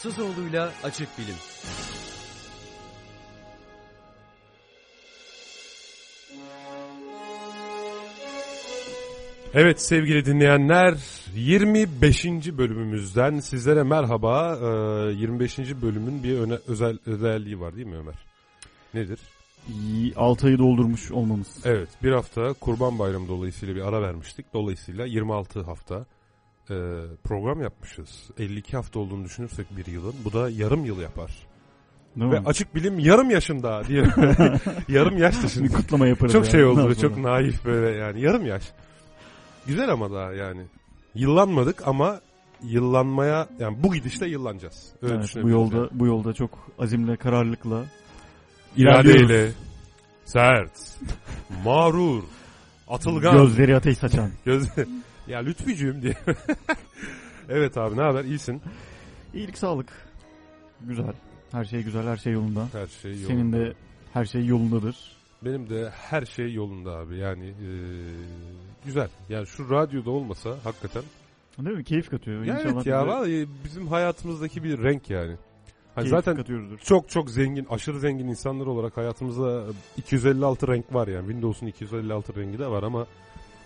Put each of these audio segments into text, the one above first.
Suzoğlu'yla Açık Bilim. Evet sevgili dinleyenler 25. bölümümüzden sizlere merhaba. Ee, 25. bölümün bir öne, özel özelliği var değil mi Ömer? Nedir? 6 ayı doldurmuş olmamız. Evet bir hafta Kurban Bayramı dolayısıyla bir ara vermiştik. Dolayısıyla 26 hafta e, program yapmışız. 52 hafta olduğunu düşünürsek bir yılın. Bu da yarım yıl yapar. Değil Ve mi? açık bilim yarım yaşında diye. yarım yaş bir dışında. kutlama yaparız. Çok şey oldu. Çok naif böyle yani. Yarım yaş. Güzel ama daha yani. Yıllanmadık ama yıllanmaya yani bu gidişle yıllanacağız. Öyle Evet, bu yolda bu yolda çok azimle, kararlılıkla iradeyle sert, mağrur, atılgan, Gözleri ateş saçan. göz ya lütfücüğüm diye. evet abi ne haber? İyisin. İyilik, sağlık. Güzel. Her şey güzel, her şey yolunda. Her şey yolunda. Senin de her şey yolundadır. Benim de her şey yolunda abi. Yani eee, güzel. Yani şu radyoda olmasa hakikaten Değil mi? Keyif katıyor. Ya İnşallah evet ya bize bizim hayatımızdaki bir renk yani. Hani keyif zaten çok çok zengin, aşırı zengin insanlar olarak hayatımızda 256 renk var yani. Windows'un 256 rengi de var ama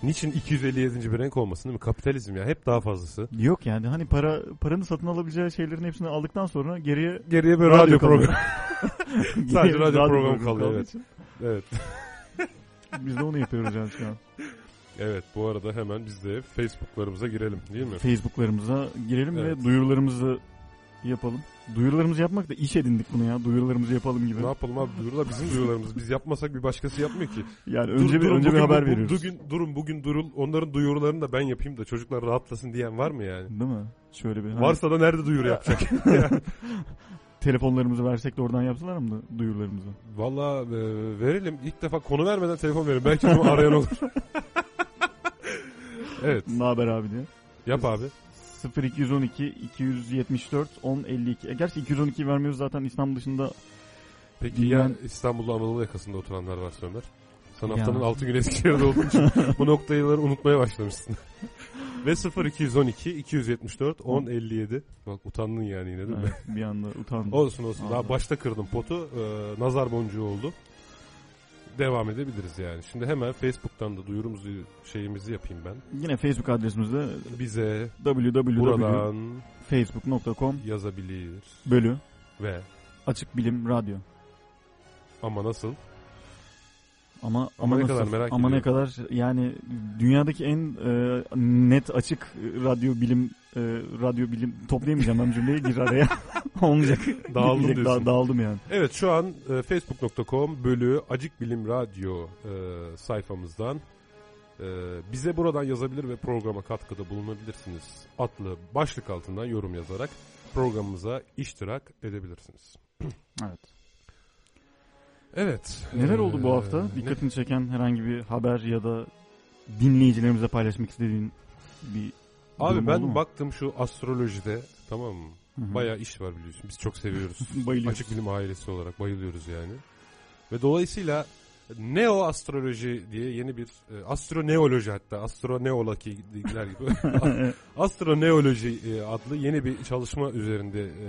niçin 257. bir renk olmasın değil mi? Kapitalizm ya hep daha fazlası. Yok yani hani para paranın satın alabileceği şeylerin hepsini aldıktan sonra geriye Geriye bir Radyo radyo, programı. Sadece radyo programı kalıyor, evet. için evet. Biz de onu yapıyoruz yani şu an. Evet bu arada hemen biz de Facebook'larımıza girelim değil mi? Facebook'larımıza girelim Evet. ve duyurularımızı yapalım. Duyurularımızı yapmak da iş edindik bunu ya. Duyurularımızı yapalım gibi. Ne yapalım abi duyurular bizim duyurularımız. Biz yapmasak bir başkası yapmıyor ki. Yani Dur- önce bir durun, önce bir haber bu- veriyoruz. Bugün durun bugün durul. Onların duyurularını da ben yapayım da çocuklar rahatlasın diyen var mı yani? Değil mi? Şöyle bir hani Varsa da nerede duyuru yapacak? telefonlarımızı versek de oradan yapsalar mı duyurularımızı? Valla e, verelim. İlk defa konu vermeden telefon verin. Belki bunu arayan olur. evet. Ne haber abi diye. Yap abi. 0212 274 1052. E, gerçi 212 vermiyoruz zaten İstanbul dışında. Peki Bilmem- ya İstanbul'da Anadolu yakasında oturanlar varsa Ömer? Sen haftanın 6 gün Eskişehir'de olduğun için bu noktayları unutmaya başlamışsın. Ve 0212 274 1057. Bak utandın yani yine değil mi? Evet, bir anda utandım. Olsun olsun. Daha başta kırdım potu. Ee, nazar boncuğu oldu. Devam edebiliriz yani. Şimdi hemen Facebook'tan da duyurumuzu şeyimizi yapayım ben. Yine Facebook adresimizde Bize www.facebook.com yazabilir bölü ve açık bilim radyo. ama nasıl? Ama Ama ne nasıl? kadar merak Ama ne ediyorum. kadar yani dünyadaki en e, net açık radyo bilim e, radyo bilim toplayamayacağım ben cümleyi gir araya. Olmayacak. Dağıldım Gitmeyecek, diyorsun. da- dağıldım yani. Evet şu an e, facebook.com bölü Acık Bilim Radyo e, sayfamızdan e, bize buradan yazabilir ve programa katkıda bulunabilirsiniz. Adlı başlık altından yorum yazarak programımıza iştirak edebilirsiniz. Evet. Evet. Neler oldu bu Ee, hafta? ne- Dikkatini çeken herhangi bir haber ya da dinleyicilerimize paylaşmak istediğin bir Abi ben baktım şu astrolojide tamam mı? Bayağı iş var biliyorsun. Biz çok seviyoruz. Bayılıyoruz. Açık bilim ailesi olarak bayılıyoruz yani. Ve dolayısıyla neo astroloji diye yeni bir e, astroneoloji hatta astroneologiler gibi astroneoloji e, adlı yeni bir çalışma üzerinde e,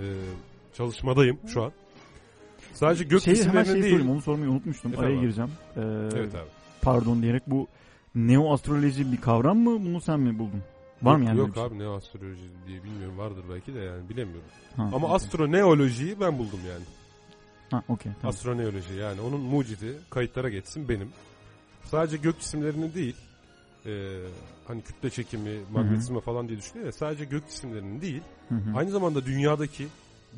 çalışmadayım şu an. Sadece gök Şey, hemen şey değil. sorayım onu sormayı unutmuştum. Efendim Araya abi? gireceğim. Ee, Evet abi. Pardon diyerek bu neo astroloji bir kavram mı? Bunu sen mi buldun? Var mı yani? Yok şey? abi neo astroloji diye bilmiyorum vardır belki de yani bilemiyorum. Ha, Ama okey. astroneolojiyi ben buldum yani. Ha okey tamam. Astroneoloji yani onun mucidi kayıtlara geçsin benim. Sadece gök cisimlerinin değil e, hani kütle çekimi, magnetizma falan diye düşünüyor ya sadece gök cisimlerinin değil Hı hı. aynı zamanda dünyadaki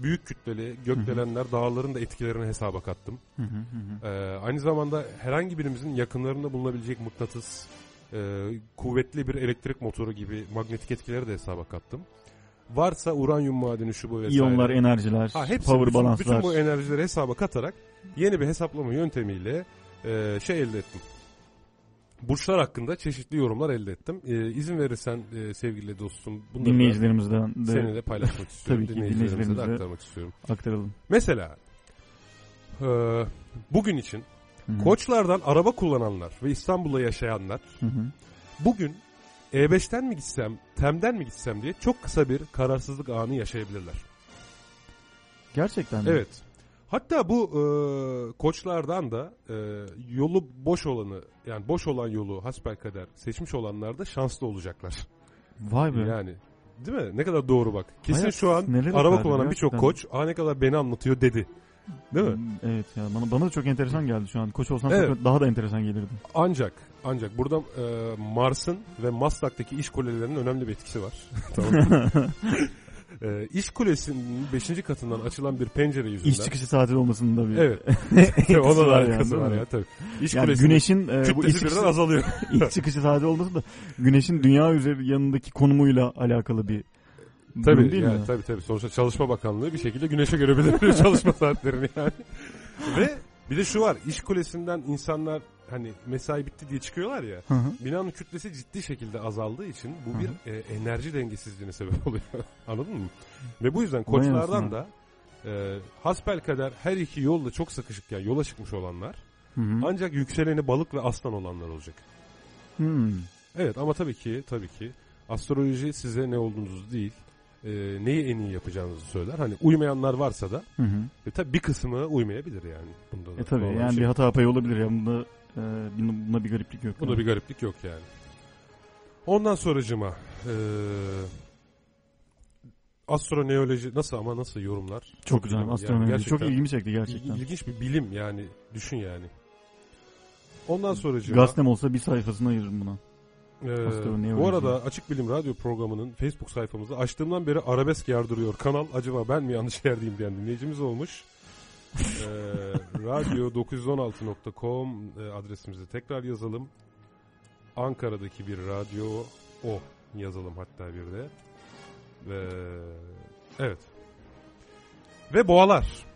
büyük kütleli gökdelenler dağların da etkilerini hesaba kattım. Hı hı hı hı. E, aynı zamanda herhangi birimizin yakınlarında bulunabilecek mıknatıs, e, kuvvetli bir elektrik motoru gibi magnetik etkileri de hesaba kattım. Varsa uranyum madeni şu bu vesaire. İyonlar, enerjiler, Ha, hepsi, power bütün, balanslar. bütün bu enerjileri hesaba katarak yeni bir hesaplama yöntemiyle e, şey elde ettim. Burçlar hakkında çeşitli yorumlar elde ettim. E, izin verirsen e, sevgili dostum bunları Dinleyicilerimizden de seninle paylaşmak istiyorum. Tabii ki Dinleyicilerimize de aktarmak istiyorum. aktaralım. Mesela e, bugün için Hı hı. koçlardan araba kullananlar ve İstanbul'da yaşayanlar Hı hı. bugün E5'ten mi gitsem, TEM'den mi gitsem diye çok kısa bir kararsızlık anı yaşayabilirler. Gerçekten mi? Evet. Hatta bu e, koçlardan da e, yolu boş olanı yani boş olan yolu hasbelkader seçmiş olanlar da şanslı olacaklar. Vay be. Yani değil mi? Ne kadar doğru bak. Kesin Hayat şu an araba kullanan birçok koç aa ne kadar beni anlatıyor dedi. Değil mi? Hmm, Evet ya bana, bana da çok enteresan geldi şu an. Koç olsam Evet. çok daha da enteresan gelirdi. Ancak ancak burada e, Mars'ın ve Maslak'taki iş kulelerinin önemli bir etkisi var. tamam. e, iş kulesinin 5. katından açılan bir pencere yüzünden. İş çıkışı saati olmasının da bir Evet. Ona da var yani, var ya tabii. İş Yani kulesinin güneşin e, bu iş çıkışı, azalıyor. iş çıkışı saati olması da güneşin dünya üzeri yanındaki konumuyla alakalı bir Tabii değil yani, mi? tabii tabii. Sonuçta Çalışma Bakanlığı bir şekilde güneşe göre belirliyor çalışma saatlerini yani. Ve bir de şu var. iş kulesinden insanlar hani mesai bitti diye çıkıyorlar ya. Hı hı. Binanın kütlesi ciddi şekilde azaldığı için bu Hı bir e, enerji dengesizliğine sebep oluyor. Anladın mı? Ve bu yüzden koçlardan da e, hasbelkader her iki yolda çok sıkışıkken yola çıkmış olanlar Hı hı. ancak yükseleni balık ve aslan olanlar olacak. Hmm. Evet ama tabii ki tabii ki astroloji size ne olduğunuzu değil e, neyi en iyi yapacağınızı söyler. Hani uymayanlar varsa da Hı hı. e, tabii bir kısmı uymayabilir yani. Bunda da E tabii yani şey. bir hata payı olabilir ya bunda e, bunda, bunda bir gariplik yok. Bunda yani. bir gariplik yok yani. Ondan sonracıma e, astroneoloji nasıl ama nasıl yorumlar? çok güzel Yani astronomi çok ilgimi çekti gerçekten. ilginç bir bilim yani düşün yani. Ondan sonracıma Gazetem olsa bir sayfasını ayırırım buna. Ee, Astroneoloji. bu arada Açık Bilim Radyo programının Facebook sayfamızda açtığımdan beri arabesk yardırıyor. Kanal acaba ben mi yanlış yerdeyim diyen dinleyicimiz olmuş. Ee, radyo916.com e, adresimizi tekrar yazalım. Ankara'daki bir radyo o yazalım hatta bir de. Ve evet. Ve boğalar.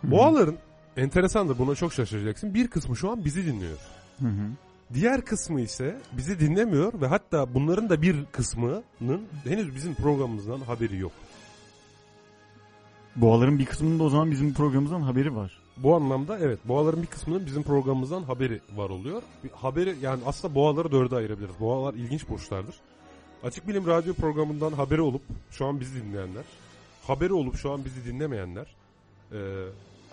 Hı hı. Boğaların enteresandır buna çok şaşıracaksın. Bir kısmı şu an bizi dinliyor. Hı hı. Diğer kısmı ise bizi dinlemiyor ve hatta bunların da bir kısmının henüz bizim programımızdan haberi yok. Boğaların bir kısmının da o zaman bizim programımızdan haberi var. Bu anlamda evet boğaların bir kısmının bizim programımızdan haberi var oluyor. Bir haberi yani aslında boğaları dörde ayırabiliriz. Boğalar ilginç burçlardır. Açık Bilim Radyo programından haberi olup şu an bizi dinleyenler, haberi olup şu an bizi dinlemeyenler,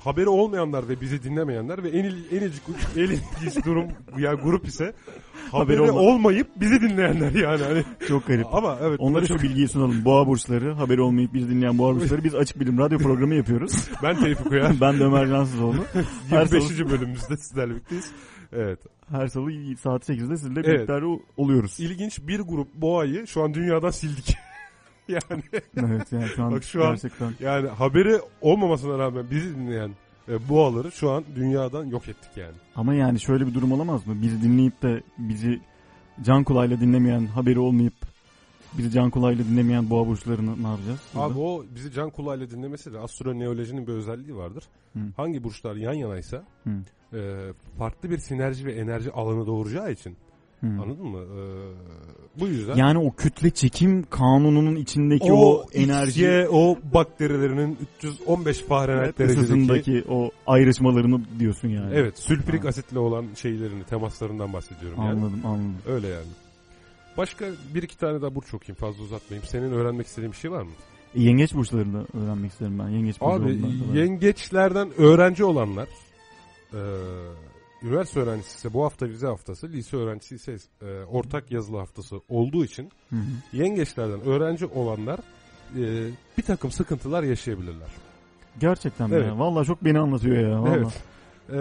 haberi olmayanlar ve bizi dinlemeyenler ve en, il, en, ilginç, en ilginç durum yani grup ise haberi, Haberi olma- olmayıp bizi dinleyenler yani. Hani, Çok garip. ama evet. Onlara bu şu bilgiyi sunalım. Boğa burçları, haberi olmayıp bizi dinleyen boğa burçları biz açık bilim radyo programı yapıyoruz. Ben Tevfik Uyar. ben de Ömer Cansızoğlu. Her 25. bölümümüzde sizlerle birlikteyiz. Evet. Her salı saat 8'de sizinle Evet. birlikte oluyoruz. İlginç bir grup boğayı şu an dünyadan sildik. yani evet yani şu an, Bak şu an- gerçekten. yani haberi olmamasına rağmen bizi dinleyen e, boğaları şu an dünyadan yok ettik yani. Ama yani şöyle bir durum olamaz mı? Bizi dinleyip de bizi can kulağıyla dinlemeyen, haberi olmayıp bizi can kulağıyla dinlemeyen boğa burçlarını ne yapacağız? Abi o bizi can kulağıyla dinlemesi de astroneolojinin bir özelliği vardır. Hı. Hangi burçlar yan yanaysa Hı. e, farklı bir sinerji ve enerji alanı doğuracağı için Hı. anladın mı? E, bu yüzden Yani o kütle çekim kanununun içindeki o, enerji XY, o bakterilerinin 315 Fahrenheit derecedeki ısısındaki o ayrışmalarını diyorsun yani. evet sülfürik Ha. asitle olan şeylerini temaslarından bahsediyorum yani. Anladım anladım. Öyle yani. Başka bir iki tane daha burç okuyayım fazla uzatmayayım. Senin öğrenmek istediğin bir şey var mı? E, yengeç burçlarını öğrenmek isterim ben. Yengeç Abi yengeçlerden öğrenci olanlar e, üniversite öğrencisi ise bu hafta vize haftası, lise öğrencisi ise e, ortak yazılı haftası olduğu için Hı hı. yengeçlerden öğrenci olanlar e, bir takım sıkıntılar yaşayabilirler. Gerçekten mi Evet. ya. Vallahi çok beni anlatıyor ya. Vallahi. Evet. E,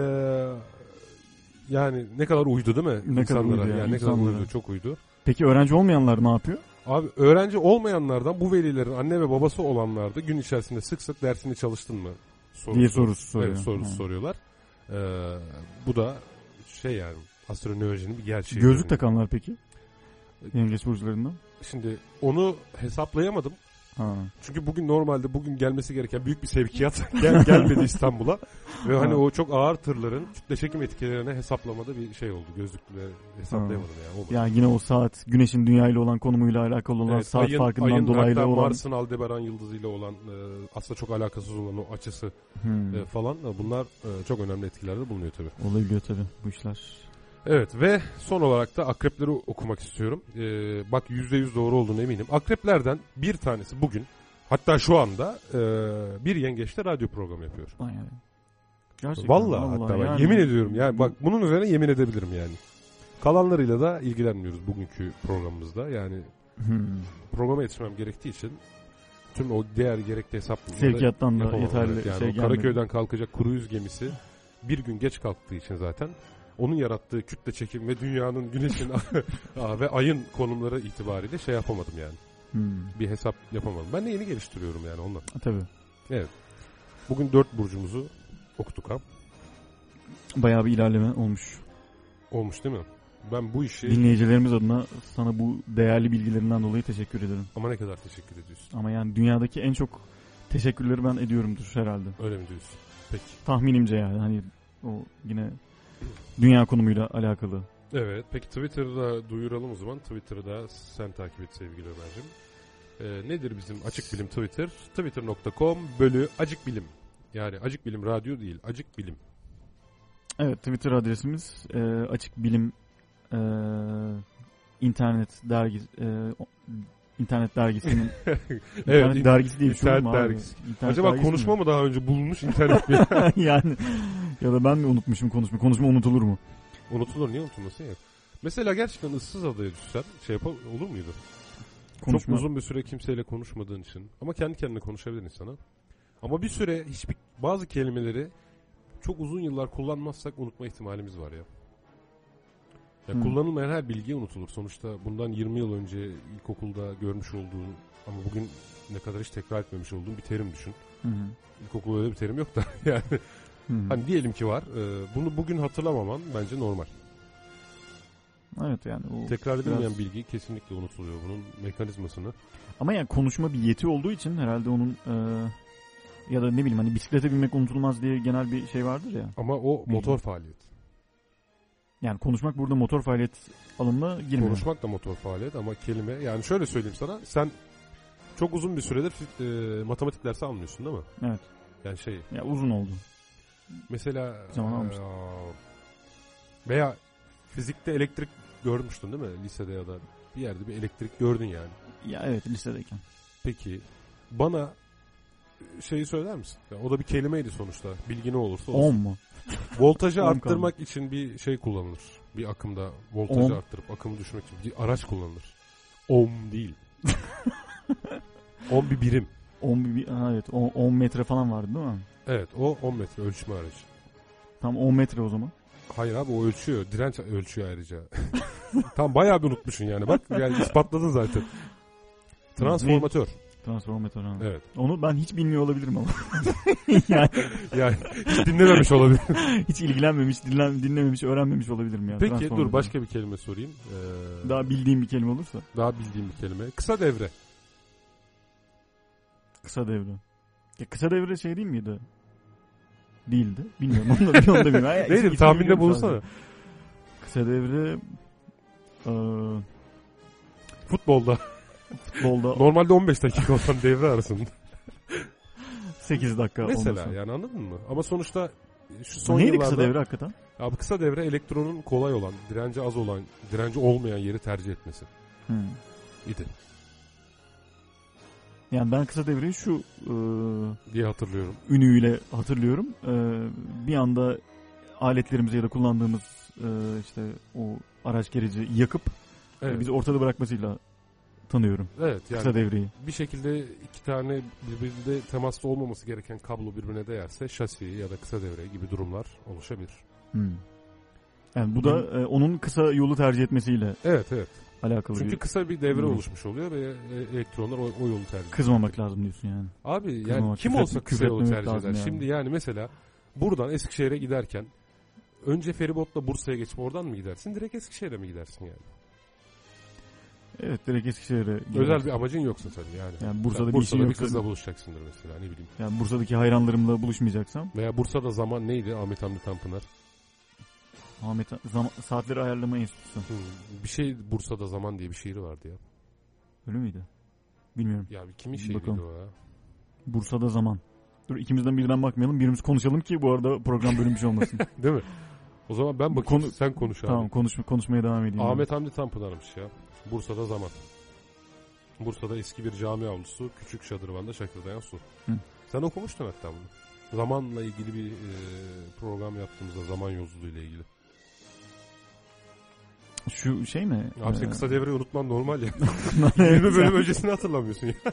yani ne kadar uydu değil mi? Ne kadar insanlara? uydu ya, yani ne kadar uydu, çok uydu. Peki öğrenci olmayanlar ne yapıyor? Abi öğrenci olmayanlardan bu velilerin anne ve babası olanlar da gün içerisinde sık sık dersini çalıştın mı? Sorusu, diye sorusu soruyor. Evet, sorusu Ha. soruyorlar. Ee, bu da şey yani astronominin bir gerçeği. Gözlük Yani. takanlar peki? Yengeç burçlarından. Şimdi onu hesaplayamadım. Ha. Çünkü bugün normalde bugün gelmesi gereken büyük bir sevkiyat gel, gelmedi İstanbul'a. Ve hani Ha. o çok ağır tırların kütle çekim etkilerine hesaplamada bir şey oldu. Gözlükle hesaplayamadım yani. Olmadı. Yani yine o saat güneşin dünya ile olan konumuyla alakalı olan Evet, saat ayın, farkından ayın dolayı olan Mars'ın Aldebaran yıldızıyla olan e, aslında çok alakasız olan o açısı Hmm. e, falan e, bunlar e, çok önemli etkilerde bulunuyor tabii. olabiliyor tabii bu işler. Evet ve son olarak da akrepleri okumak istiyorum. E, bak %100 doğru olduğunu eminim. Akreplerden bir tanesi bugün Hatta şu anda e, bir yengeçte radyo programı yapıyor. Aynen. Gerçekten. Vallahi, hatta bak yani- yemin ediyorum yani bak bunun üzerine yemin edebilirim yani. Kalanlarıyla da ilgilenmiyoruz bugünkü programımızda. Yani Hmm. programa yetişmem gerektiği için tüm o diğer gerekli hesapları Sevkiyattan da yeterli Evet, yani şey. Karaköy'den kalkacak kuru yüz gemisi bir gün geç kalktığı için zaten onun yarattığı kütle çekim ve dünyanın güneşin ve ayın konumları itibariyle şey yapamadım yani. Hmm. Bir hesap yapamadım. Ben de yeni geliştiriyorum yani onunla. Tabii. Bugün dört burcumuzu okuduk ha. Bayağı bir ilerleme olmuş. Olmuş değil mi? Ben bu işi Dinleyicilerimiz adına sana bu değerli bilgilerinden dolayı teşekkür ederim. ama ne kadar teşekkür ediyorsun. Ama yani dünyadaki en çok teşekkürleri ben ediyorumdur herhalde. Öyle mi diyorsun? Peki. Tahminimce yani hani o yine dünya konumuyla alakalı. Evet. Peki Twitter'da duyuralım o zaman. Twitter'da sen takip et sevgili Ömer'cim. Ee, nedir bizim Açık Bilim Twitter? Twitter.com bölü Acık Bilim. Yani Acık Bilim Radyo değil. Acık Bilim. Evet Twitter adresimiz e, açık bilim e, internet dergi e, internet dergisinin internet evet. dergisi diye bir şey internet dergisi. İnternet Acaba dergisi konuşma mi? mı daha önce bulunmuş internet mi? yani ya da ben mi unutmuşum konuşma konuşma unutulur mu? Unutulur. Niye unutulmasın ya? Mesela gerçekten ıssız adaya düşsen şey yapar, olur muydu? Konuşma. Çok uzun bir süre kimseyle konuşmadığın için. Ama kendi kendine konuşabilir insana. Ama bir süre hiçbir bazı kelimeleri çok uzun yıllar kullanmazsak unutma ihtimalimiz var ya. Ya Hmm. kullanılmayan her bilgi unutulur. Sonuçta bundan 20 yıl önce ilkokulda görmüş olduğun ama bugün ne kadar hiç tekrar etmemiş olduğun bir terim düşün. Hı. İlkokulda öyle bir terim yok da yani hı. hani diyelim ki var. e, bunu bugün hatırlamaman bence normal. Evet yani o Tekrar edilmeyen biraz- bilgi kesinlikle unutuluyor bunun mekanizmasını. Ama yani konuşma bir yeti olduğu için herhalde onun e, ya da ne bileyim hani bisiklete binmek unutulmaz diye genel bir şey vardır ya. Ama o motor faaliyet. Yani konuşmak burada motor faaliyet alanına girmiyor. Konuşmak da motor faaliyet ama kelime yani şöyle söyleyeyim sana sen çok uzun bir süredir e, matematik dersi almıyorsun değil mi? Evet. Yani şey Ya uzun oldu. mesela Zaman e, almıştım. veya fizikte elektrik görmüştün değil mi lisede ya da bir yerde bir elektrik gördün yani. Ya evet lisedeyken. Peki bana şeyi söyler misin? Ya, o da bir kelimeydi sonuçta. Bilgi ne olursa olsun. 10 mu? Voltajı arttırmak için bir şey kullanılır. Bir akımda voltajı Ohm. arttırıp akımı düşürmek için bir araç kullanılır. Ohm değil. Ohm bir birim. 10 bir, ha, evet 10, 10 metre falan vardı değil mi? Evet o 10 metre ölçme aracı. Tam 10 metre o zaman. Hayır abi o ölçüyor. Direnç ölçüyor ayrıca. Tam bayağı bir unutmuşsun yani. Bak yani ispatladın zaten. Transformatör. Transformatör ha. Evet. Onu ben hiç bilmiyor olabilirim ama. yani Yani hiç dinlememiş olabilir. hiç ilgilenmemiş, dinlen, dinlememiş, öğrenmemiş olabilirim ya. Peki dur başka bir kelime sorayım. Ee, Daha bildiğim bir kelime olursa. daha bildiğim bir kelime. Kısa devre. Kısa devre. Ya kısa devre şey değil miydi? Değildi. Bilmiyorum. Onu da, onu da bilmiyorum. Neydi tahminde bulunsana. sadece. Kısa devre eee Futbolda. Futbolda Normalde 15 dakika olan devre arasında. 8 dakika Mesela olması. yani anladın mı? Ama sonuçta şu son Neydi yıllarda... kısa devre hakikaten? Abi kısa devre elektronun kolay olan, direnci az olan, direnci olmayan yeri tercih etmesi Hmm. idi Yani ben kısa devreyi şu eee diye hatırlıyorum. ünüyle hatırlıyorum. Eee, bir anda aletlerimizi ya da kullandığımız eee, işte o araç gereci yakıp Evet. bizi ortada bırakmasıyla tanıyorum Evet yani kısa devreyi. bir şekilde iki tane birbirinde temasta olmaması gereken kablo birbirine değerse şasi ya da kısa devre gibi durumlar oluşabilir. Hmm. Yani bu da e, onun kısa yolu tercih etmesiyle Evet evet. alakalı Çünkü bir kısa bir devre durum. oluşmuş oluyor ve e, elektronlar o, o yolu tercih ediyor. kızmamak lazım diyorsun yani. Abi yani Kızmamak, kim küfür- olsa kısa yolu tercih eder. yani. Şimdi yani mesela buradan Eskişehir'e giderken önce feribotla Bursa'ya geçip oradan mı gidersin? Direkt Eskişehir'e mi gidersin yani? Evet direkt Eskişehir'e Özel bir amacın yoksa tabii yani. Yani Bursa'da Yani bir Bursa'da bir yoksa kızla buluşacaksındır mesela ne bileyim. yani Bursa'daki hayranlarımla buluşmayacaksam Veya Bursa'da zaman neydi Ahmet Hamdi Tanpınar? Ahmet zaman, saatleri ayarlama enstitüsü. Hmm, bir şey Bursa'da zaman diye bir şiiri vardı ya. Öyle miydi? Bilmiyorum. Ya kimin şiiriydi Bakalım. o ya? Bursa'da zaman. Dur ikimizden birden bakmayalım. Birimiz konuşalım ki bu arada program bölünmüş olmasın. Değil mi? O zaman ben bakayım Konu- sen konuş abi. tamam konuşma, konuşmaya devam edeyim. Ahmet Hamdi Tanpınar'mış ya. Bursa'da zaman. Bursa'da eski bir cami avlusu, küçük şadırvanda şakırdayan su. Hı. Sen okumuştun hatta bunu. Zamanla ilgili bir e, program yaptığımızda zaman yolculuğu ile ilgili. Şu şey mi? Abi sen Ee, kısa devreyi unutman normal ya. evet, 20 bölüm öncesini hatırlamıyorsun ya.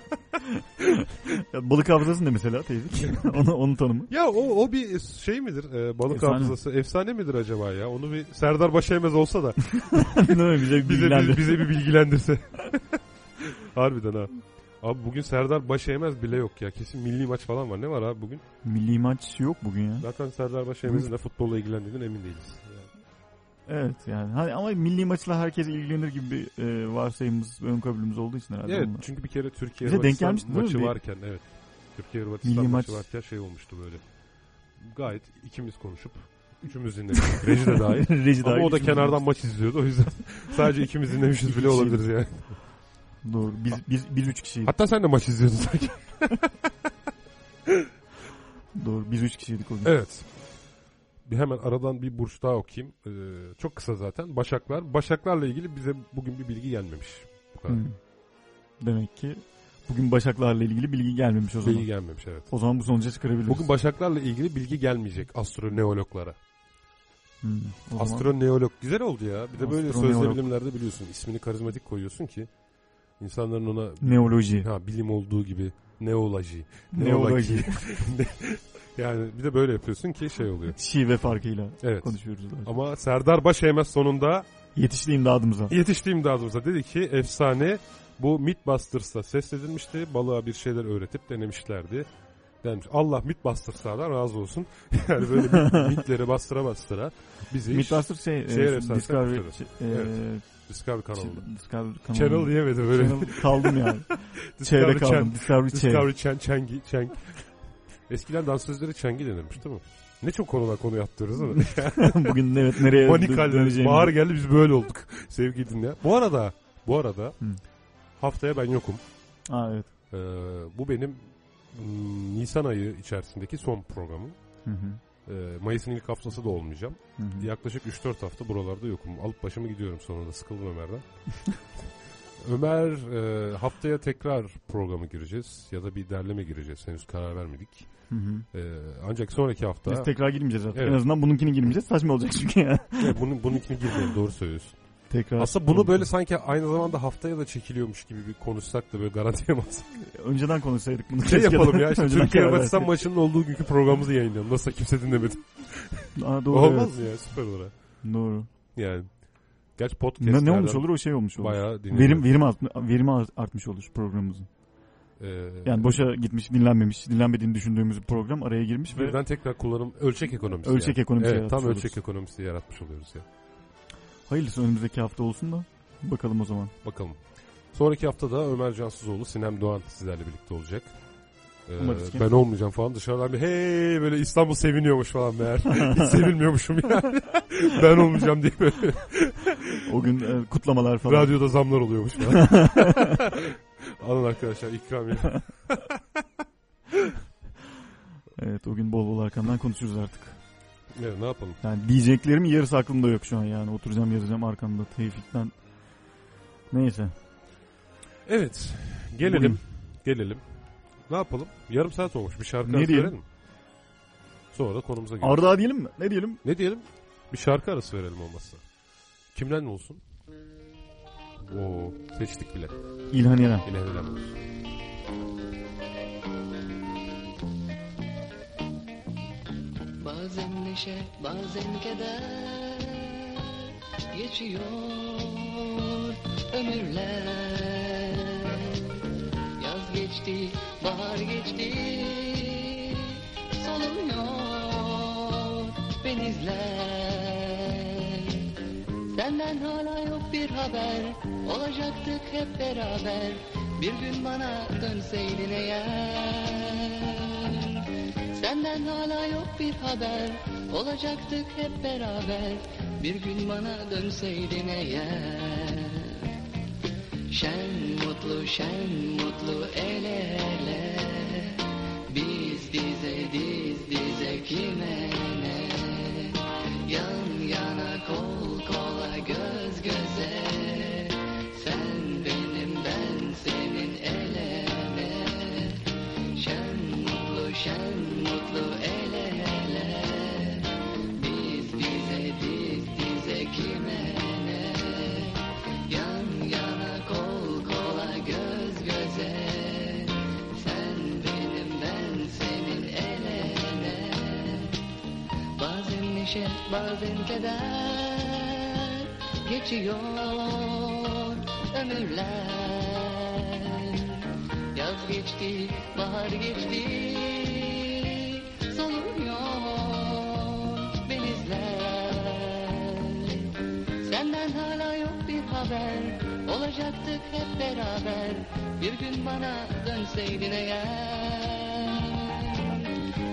Ya balık hafızası ne mesela teyzik? onu, onun tanımı. Ya o, o bir şey midir? E, balık Efsane. hafızası efsane midir acaba ya? Onu bir Serdar Başaymaz olsa da mi? Bize bize, bilgilendir. bize bir bilgilendirse. Harbiden ha. Abi bugün Serdar Başaymaz bile yok ya. Kesin milli maç falan var. Ne var abi bugün? Milli maç yok bugün ya. Zaten Serdar Başaymaz'ın da futbolla ilgilendiğinden emin değiliz. Evet yani. Hani ama milli maçla herkes ilgilenir gibi bir e, varsayımımız, ön kabulümüz olduğu için herhalde. Evet onunla. çünkü bir kere Türkiye Bize denk gelmişti maçı varken evet. Türkiye Hırvatistan Milli maçı maç- varken şey olmuştu böyle. Gayet ikimiz konuşup üçümüz dinlemiştik. Reji de dahil. Reji Ama dahil o da kenardan maç izliyordu. O yüzden sadece ikimiz dinlemişiz bile olabiliriz yani. Doğru. Biz, biz, biz üç kişiydik. Hatta sen de maç izliyordun sanki. Doğru. Biz üç kişiydik o gün. Evet. Bir hemen aradan bir burç daha okuyayım. Ee, çok kısa zaten. Başaklar. Başaklarla ilgili bize bugün bir bilgi gelmemiş. Bu kadar. Hı. Demek ki bugün Başaklarla ilgili bilgi gelmemiş o zaman. Bilgi gelmemiş evet. O zaman bu sonuca çıkarabiliriz. Bugün Başaklarla ilgili bilgi gelmeyecek astroneologlara. O zaman Astroneolog güzel oldu ya. Bir de böyle sözde bilimlerde biliyorsun ismini karizmatik koyuyorsun ki insanların ona neoloji. ha, bilim olduğu gibi neoloji. Neoloji. yani bir de böyle yapıyorsun ki şey oluyor. Şive farkıyla Evet. konuşuyoruz. çok. Ama Serdar Başeymez sonunda Yetişti imdadımıza. yetişti imdadımıza. Dedi ki efsane bu Mythbusters'ta sesledilmişti. Balığa bir şeyler öğretip denemişlerdi. Denmiş. Allah Mythbusters'lardan razı olsun. yani böyle mit- mitleri bastıra bastıra bizi Mythbuster şey, e, şu efsanesi Discovery, yapmışlar. e, Evet. Discovery kanalında. Discovery kanalı. Channel diyemedim böyle. Channel kaldım yani. Discovery Çeyre kaldım. Channel. Discovery Çeyre. Discovery Chen, Chengi, Cheng. Eskiden dansözleri Chengi denirmiş değil mi? Ne çok konular konuya atlıyoruz değil mi? Bugün evet nereye döneceğimizi- Bahar geldi biz böyle olduk. Sevgili dinleyen. Bu arada, bu arada haftaya ben yokum. Aa evet. Ee, bu benim mm, Nisan ayı içerisindeki son programım. Hı hı. Ee, Mayıs'ın ilk haftası da olmayacağım. Hı hı. Yaklaşık 3-4 hafta buralarda yokum. Alıp başımı gidiyorum sonra da sıkıldım Ömer'den. Ömer e, haftaya tekrar programa gireceğiz ya da bir derleme gireceğiz. Henüz karar vermedik. Hı hı. E, ancak sonraki hafta Biz tekrar girmeyeceğiz zaten. Evet. En azından bununkini girmeyeceğiz. Saçma olacak çünkü ya. Evet, bunun, bununkini girmeyelim doğru söylüyorsun. Tekrar. Aslında bunu böyle sanki aynı zamanda haftaya da çekiliyormuş gibi bir konuşsak da böyle garantiye. Önceden konuşsaydık bunu. Şey keşke de. yapalım ya işte Önceden Türkiye karar Hırvatistan maçının olduğu günkü programımızı yayınlayalım. Nasıl kimse dinlemedi. Aa, doğru, Olmaz mı ya süper olur ha. evet. Doğru. Yani. Gerçi Ne, podcastlerden ne olmuş olur? O şey olmuş olur. Bayağı dinleniyor. Verim verim art, verimi art- artmış olur programımızın. Ee, Yani boşa gitmiş, dinlenmemiş, dinlenmediğini düşündüğümüz bir program araya girmiş ve Birden tekrar kullanım ölçek ekonomisi. Ölçek yani. ekonomisi Evet tam ölçek ekonomisi yaratmış oluyoruz ya. Hayırlısı önümüzdeki hafta olsun da bakalım o zaman. Bakalım. Sonraki hafta da Ömer Cansızoğlu, Sinem Doğan sizlerle birlikte olacak. Ee, ben olmayacağım falan dışarıdan bir hey böyle İstanbul seviniyormuş falan meğer. Hiç sevilmiyormuşum yani. ben olmayacağım diye böyle O gün e, kutlamalar falan. radyoda zamlar oluyormuş falan. Alın arkadaşlar ikramiye. Evet o gün bol bol arkamdan konuşuruz artık. Evet, ne yapalım? Yani diyeceklerimin yarısı aklımda yok şu an yani. Oturacağım yazacağım arkamda Tevfik'ten. Neyse. Evet. Gelelim. Bugün- Gelelim. Ne yapalım? Yarım saat olmuş. Bir şarkı Ne arası diyelim? verelim? Sonra da konumuza girelim. Arda diyelim mi? Ne diyelim? Ne diyelim? Bir şarkı arası verelim olmazsa. Kimden olsun? Oo, seçtik bile. İlhan İrem. Yine neden olsun. Bazen neşe, bazen keder Geçiyor ömürler. Yaz geçti, bahar geçti Soluyor benizler. Senden hala yok bir haber Olacaktık hep beraber. Bir gün bana dönseydin eğer Senden hala yok bir haber. Olacaktık hep beraber. Bir gün bana dönseydin eğer. Şen mutlu şen mutlu el ele neşe bazen keder Geçiyor ömürler. Yaz geçti bahar geçti Soluyor benizler Senden hala yok bir haber Olacaktık hep beraber. Bir gün bana dönseydin eğer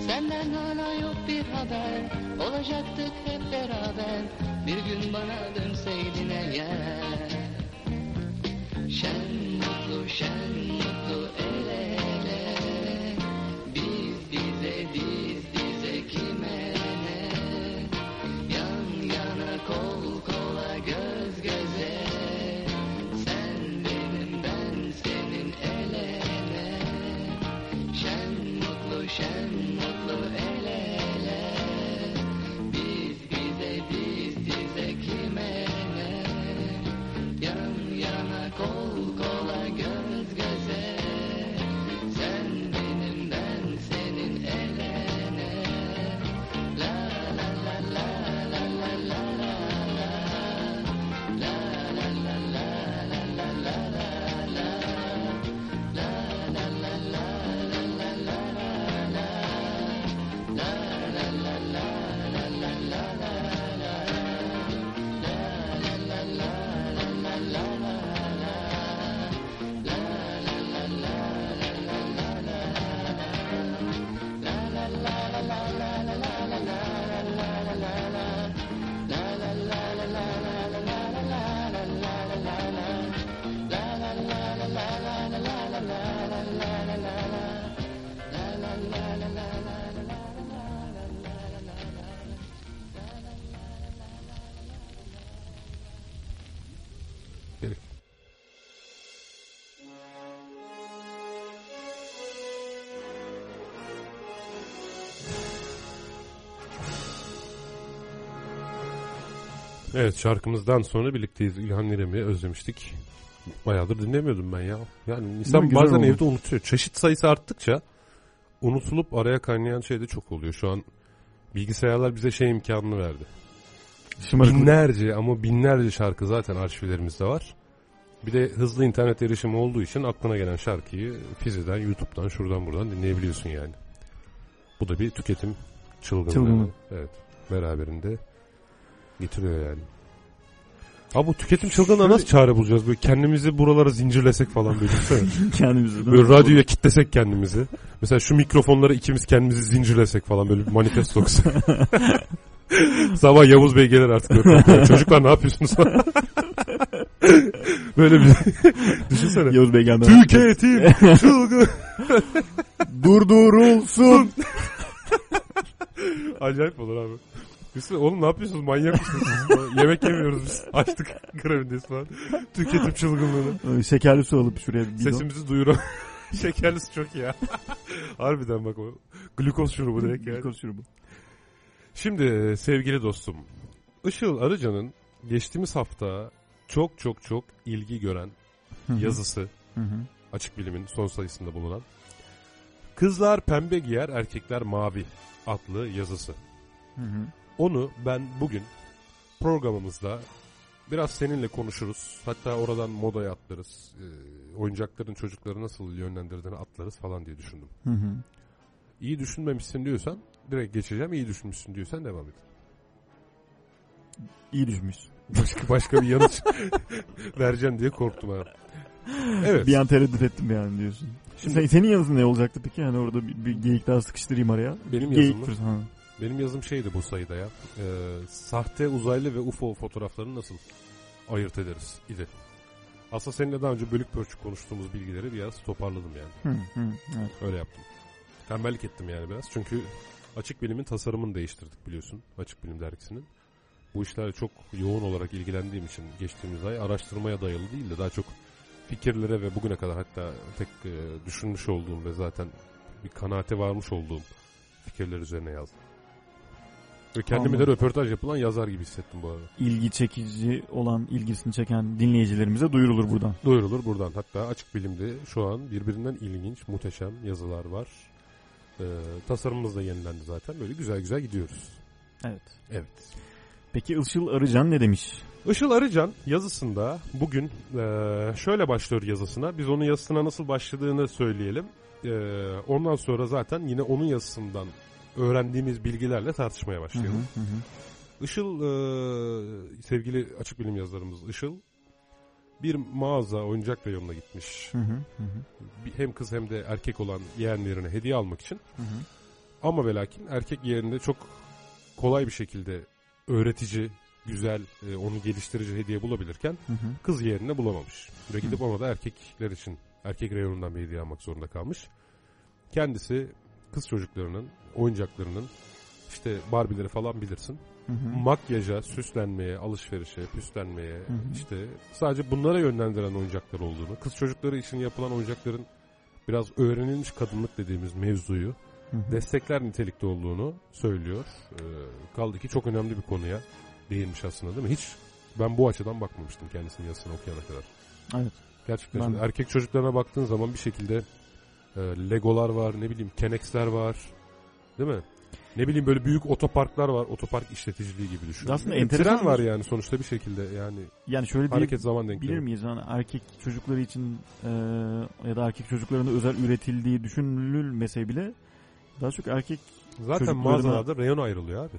Senden hala yok bir haber. Olacaktık hep beraber. Bir gün bana dönseydin eğer. Şen mutlu şen Evet şarkımızdan sonra birlikteyiz. İlhan İrem'i özlemiştik. Bayağıdır dinlemiyordum ben ya. Yani insan bazen olmuş. evde unutuyor. Çeşit sayısı arttıkça unutulup araya kaynayan şey de çok oluyor. Şu an bilgisayarlar bize şey imkanını verdi. Şımarık. Binlerce ama binlerce şarkı zaten arşivlerimizde var. Bir de hızlı internet erişimi olduğu için aklına gelen şarkıyı Fizi'den, YouTube'dan, şuradan buradan dinleyebiliyorsun yani. Bu da bir tüketim çılgınlığı. Çılgınlığı. Evet. Beraberinde getiriyor yani. Abi bu tüketim çılgınlığına nasıl çare bulacağız? Böyle kendimizi buralara zincirlesek falan böyle. Kendimizi. Böyle radyoya kitlesek kendimizi. Mesela şu mikrofonları ikimiz kendimizi zincirlesek falan böyle bir manifesto. Sabah Yavuz Bey gelir artık. böyle. Çocuklar ne yapıyorsunuz? böyle bir düşünsene. Yavuz Bey gelmeden. Tüketim çılgın. Durdurulsun. Acayip olur abi. Düşünsene, oğlum ne yapıyorsunuz manyak mısınız? Yemek yemiyoruz biz. Açtık grevindeyiz falan. Tüketim çılgınlığını. Şekerli su alıp şuraya bir bidon. Sesimizi duyuran. Şekerlisi çok ya. Harbiden bak o. Glukoz şurubu direkt yani. Glikoz şurubu. Şimdi sevgili dostum. Işıl Arıcan'ın geçtiğimiz hafta çok çok çok ilgi gören yazısı. Açık Bilim'in son sayısında bulunan. Kızlar pembe giyer, erkekler mavi adlı yazısı. Hı hı. Onu ben bugün programımızda biraz seninle konuşuruz. Hatta oradan modaya atlarız. Ee, oyuncakların çocukları nasıl yönlendirdiğini atlarız falan diye düşündüm. Hı hı. İyi düşünmemişsin diyorsan direkt geçeceğim. İyi düşünmüşsün diyorsan devam et. İyi düşmüşsün. Başka başka bir yanıt vereceğim diye korktum ha. Evet. Bir an tereddüt ettim yani diyorsun. Şimdi- Sen, senin yazın ne olacaktı peki? Yani orada bir, bir geyik daha sıkıştırayım araya. Benim Geyik ha. Benim yazım şeydi bu sayıda ya. Ee, sahte uzaylı ve UFO fotoğraflarını nasıl ayırt ederiz idi. Aslında seninle daha önce bölük pörçük konuştuğumuz bilgileri biraz toparladım yani. Hı hı. Evet. Öyle yaptım. Tembellik ettim yani biraz. Çünkü Açık Bilim'in tasarımını değiştirdik biliyorsun. Açık Bilim dergisinin. Bu işlerle çok yoğun olarak ilgilendiğim için geçtiğimiz ay araştırmaya dayalı değil de daha çok fikirlere ve bugüne kadar hatta tek e, düşünmüş olduğum ve zaten bir kanaate varmış olduğum fikirler üzerine yazdım. Ve kendimi de röportaj yapılan yazar gibi hissettim bu arada. İlgi çekici olan, ilgisini çeken dinleyicilerimize duyurulur buradan. Duyurulur buradan. Hatta açık bilimde şu an birbirinden ilginç, muhteşem yazılar var. Ee, tasarımımız da yenilendi zaten. Böyle güzel güzel gidiyoruz. Evet. Evet. Peki Işıl Arıcan ne demiş? Işıl Arıcan yazısında bugün eee, şöyle başlıyor yazısına. Biz onun yazısına nasıl başladığını söyleyelim. Eee, ondan sonra zaten yine onun yazısından öğrendiğimiz bilgilerle tartışmaya başlayalım. hı, hı hı. Işıl eee, sevgili açık bilim yazarımız Işıl bir mağaza oyuncak reyonuna gitmiş. Hı hı, hı Hem kız hem de erkek olan yeğenlerine hediye almak için. hı hı. Ama ve lakin erkek yeğenine çok kolay bir şekilde öğretici, güzel, e, onu geliştirici hediye bulabilirken Hı hı. kız yeğenine bulamamış. Ve gidip ona da erkekler için erkek reyonundan bir hediye almak zorunda kalmış. Kendisi kız çocuklarının oyuncaklarının işte Barbie'leri falan bilirsin. Hı hı. Makyaja, süslenmeye, alışverişe, püslenmeye Hı hı. işte sadece bunlara yönlendiren oyuncaklar olduğunu, kız çocukları için yapılan oyuncakların biraz öğrenilmiş kadınlık dediğimiz mevzuyu Hı hı. destekler nitelikte olduğunu söylüyor. Ee, kaldı ki çok önemli bir konuya değinmiş aslında değil mi? Hiç ben bu açıdan bakmamıştım kendisinin yazısını okuyana kadar. Evet. Gerçekten Ben erkek çocuklarına baktığın zaman bir şekilde e, Legolar var, ne bileyim Kenex'ler var. Değil mi? Ne bileyim böyle büyük otoparklar var. Otopark işleticiliği gibi düşün. Aslında Bir enteresan Tren var bir- yani sonuçta bir şekilde yani Yani şöyle diye hareket zaman bilir denklemi. miyiz? Yani erkek çocukları için e, ya da erkek çocuklarına özel üretildiği düşünülmese bile daha çok erkek Zaten çocuklarına- mağazalarda reyon ayrılıyor abi.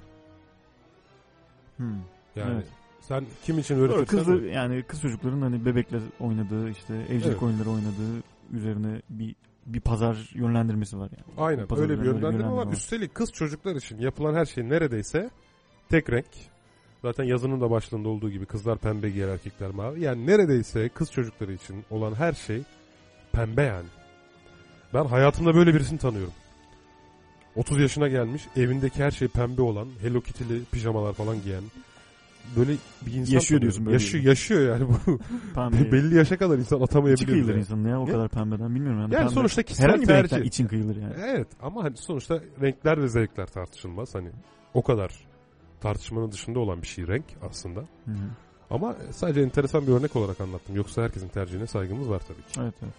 hmm. Yani Evet. sen kim için öğretirsen kızı yani kız çocukların hani bebekle oynadığı işte evcilik Evet. oyunları oynadığı üzerine bir bir pazar yönlendirmesi var yani. Aynen Pazar öyle bir üzerine yönlendirme var. var. Üstelik kız çocuklar için yapılan her şey neredeyse tek renk. Zaten yazının da başlığında olduğu gibi kızlar pembe giyer erkekler mavi. Yani neredeyse kız çocukları için olan her şey pembe yani. Ben hayatımda böyle birisini tanıyorum. 30 yaşına gelmiş evindeki her şey pembe olan Hello Kitty'li pijamalar falan giyen böyle bir insan Yaşıyor diyorsun böyle Yaşıyor, yaşıyor yani bu. Pembe. Belli yaşa kadar insan İçi atamayabiliyor. kıyılır bile. insanın ya o Ne? kadar pembeden bilmiyorum yani. Yani pembe. sonuçta kişisel herhangi tercih. için kıyılır yani. Evet ama hani sonuçta renkler ve zevkler tartışılmaz. Hani o kadar tartışmanın dışında olan bir şey renk aslında. Hı hı. Ama sadece enteresan bir örnek olarak anlattım. Yoksa herkesin tercihine saygımız var tabii ki. Evet evet.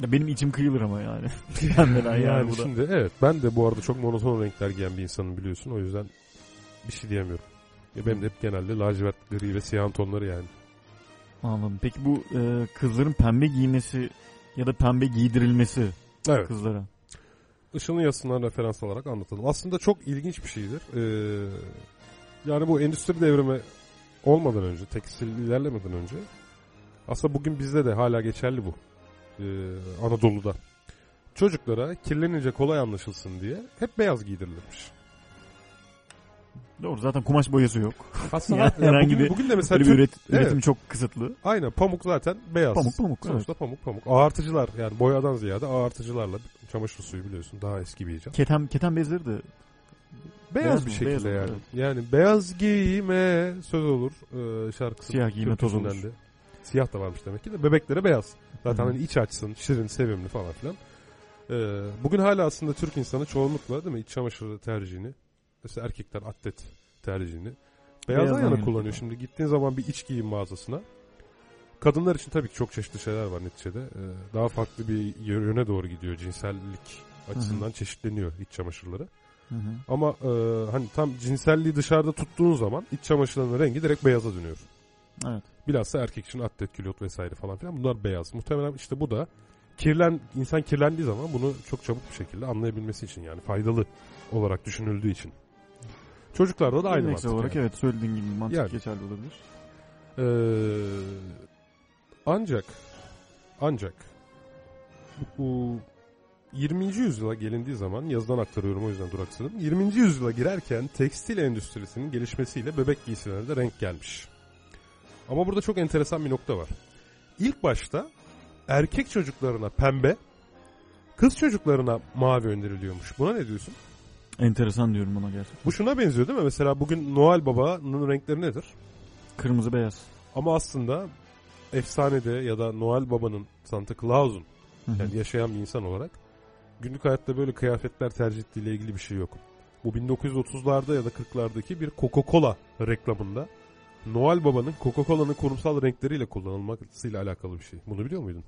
Ya benim içim kıyılır ama yani. Pembeden yani, yani bu da. şimdi evet ben de bu arada çok monoton renkler giyen bir insanım biliyorsun. O yüzden bir şey diyemiyorum. Ya benim de hep genelde lacivert gri ve siyah tonları yani. Anladım. Peki bu e, kızların pembe giymesi ya da pembe giydirilmesi Evet. kızlara. Işıl'ın yazısından referans alarak anlatalım. Aslında çok ilginç bir şeydir. Ee, yani bu endüstri devrimi olmadan önce, tekstil ilerlemeden önce aslında bugün bizde de hala geçerli bu. Ee, Anadolu'da. Çocuklara kirlenince kolay anlaşılsın diye hep beyaz giydirilirmiş. Doğru zaten kumaş boyası yok. Aslında Yani ya herhangi bugün, bir- bugün de mesela bir Türk- üret, üretim çok kısıtlı. aynen pamuk zaten beyaz. Pamuk pamuk. Evet. Sonuçta pamuk pamuk. Ağartıcılar yani boyadan ziyade ağartıcılarla çamaşır suyu biliyorsun daha eski bir icat. Keten, keten bezleri de Beyaz, Beyaz bir şekilde Beyaz yani. evet. Yani beyaz giyme söz olur e, şarkısı. Siyah giyme toz olur. de. Siyah da varmış demek ki de bebeklere beyaz. Zaten hani iç açsın, şirin, sevimli falan filan. E, bugün hala aslında Türk insanı çoğunlukla değil mi iç çamaşırı tercihini mesela erkekler atlet tercihini beyazdan Beyazdan yana kullanıyor. Şimdi gittiğin zaman bir iç giyim mağazasına kadınlar için tabii ki çok çeşitli şeyler var neticede. E, daha farklı bir yöne doğru gidiyor. Cinsellik açısından çeşitleniyor iç çamaşırları. Hı hı. Ama e, hani tam cinselliği dışarıda tuttuğun zaman iç çamaşırlarının rengi direkt beyaza dönüyor. Evet. Bilhassa erkek için atlet, külot vesaire falan filan bunlar beyaz. Muhtemelen işte bu da kirlen insan kirlendiği zaman bunu çok çabuk bir şekilde anlayabilmesi için yani faydalı olarak düşünüldüğü için. Çocuklarda da aynı Geleneksel mantık olarak yani. evet söylediğin gibi mantık Yani. geçerli olabilir. Ee, ancak ancak bu 20. yüzyıla gelindiği zaman yazıdan aktarıyorum o yüzden duraksadım. 20. yüzyıla girerken tekstil endüstrisinin gelişmesiyle bebek giysilerine de renk gelmiş. Ama burada çok enteresan bir nokta var. İlk başta erkek çocuklarına pembe, kız çocuklarına mavi öneriliyormuş. Buna ne diyorsun? Enteresan diyorum ona gerçekten. Bu şuna benziyor değil mi? Mesela bugün Noel Baba'nın renkleri nedir? Kırmızı beyaz. Ama aslında efsanede ya da Noel Baba'nın Santa Claus'un yani yaşayan bir insan olarak günlük hayatta böyle kıyafetler tercih ettiğiyle ilgili bir şey yok. Bu 1930'larda ya da 40'lardaki bir Coca-Cola reklamında Noel Baba'nın Coca-Cola'nın kurumsal renkleriyle kullanılmasıyla alakalı bir şey. Bunu biliyor muydun?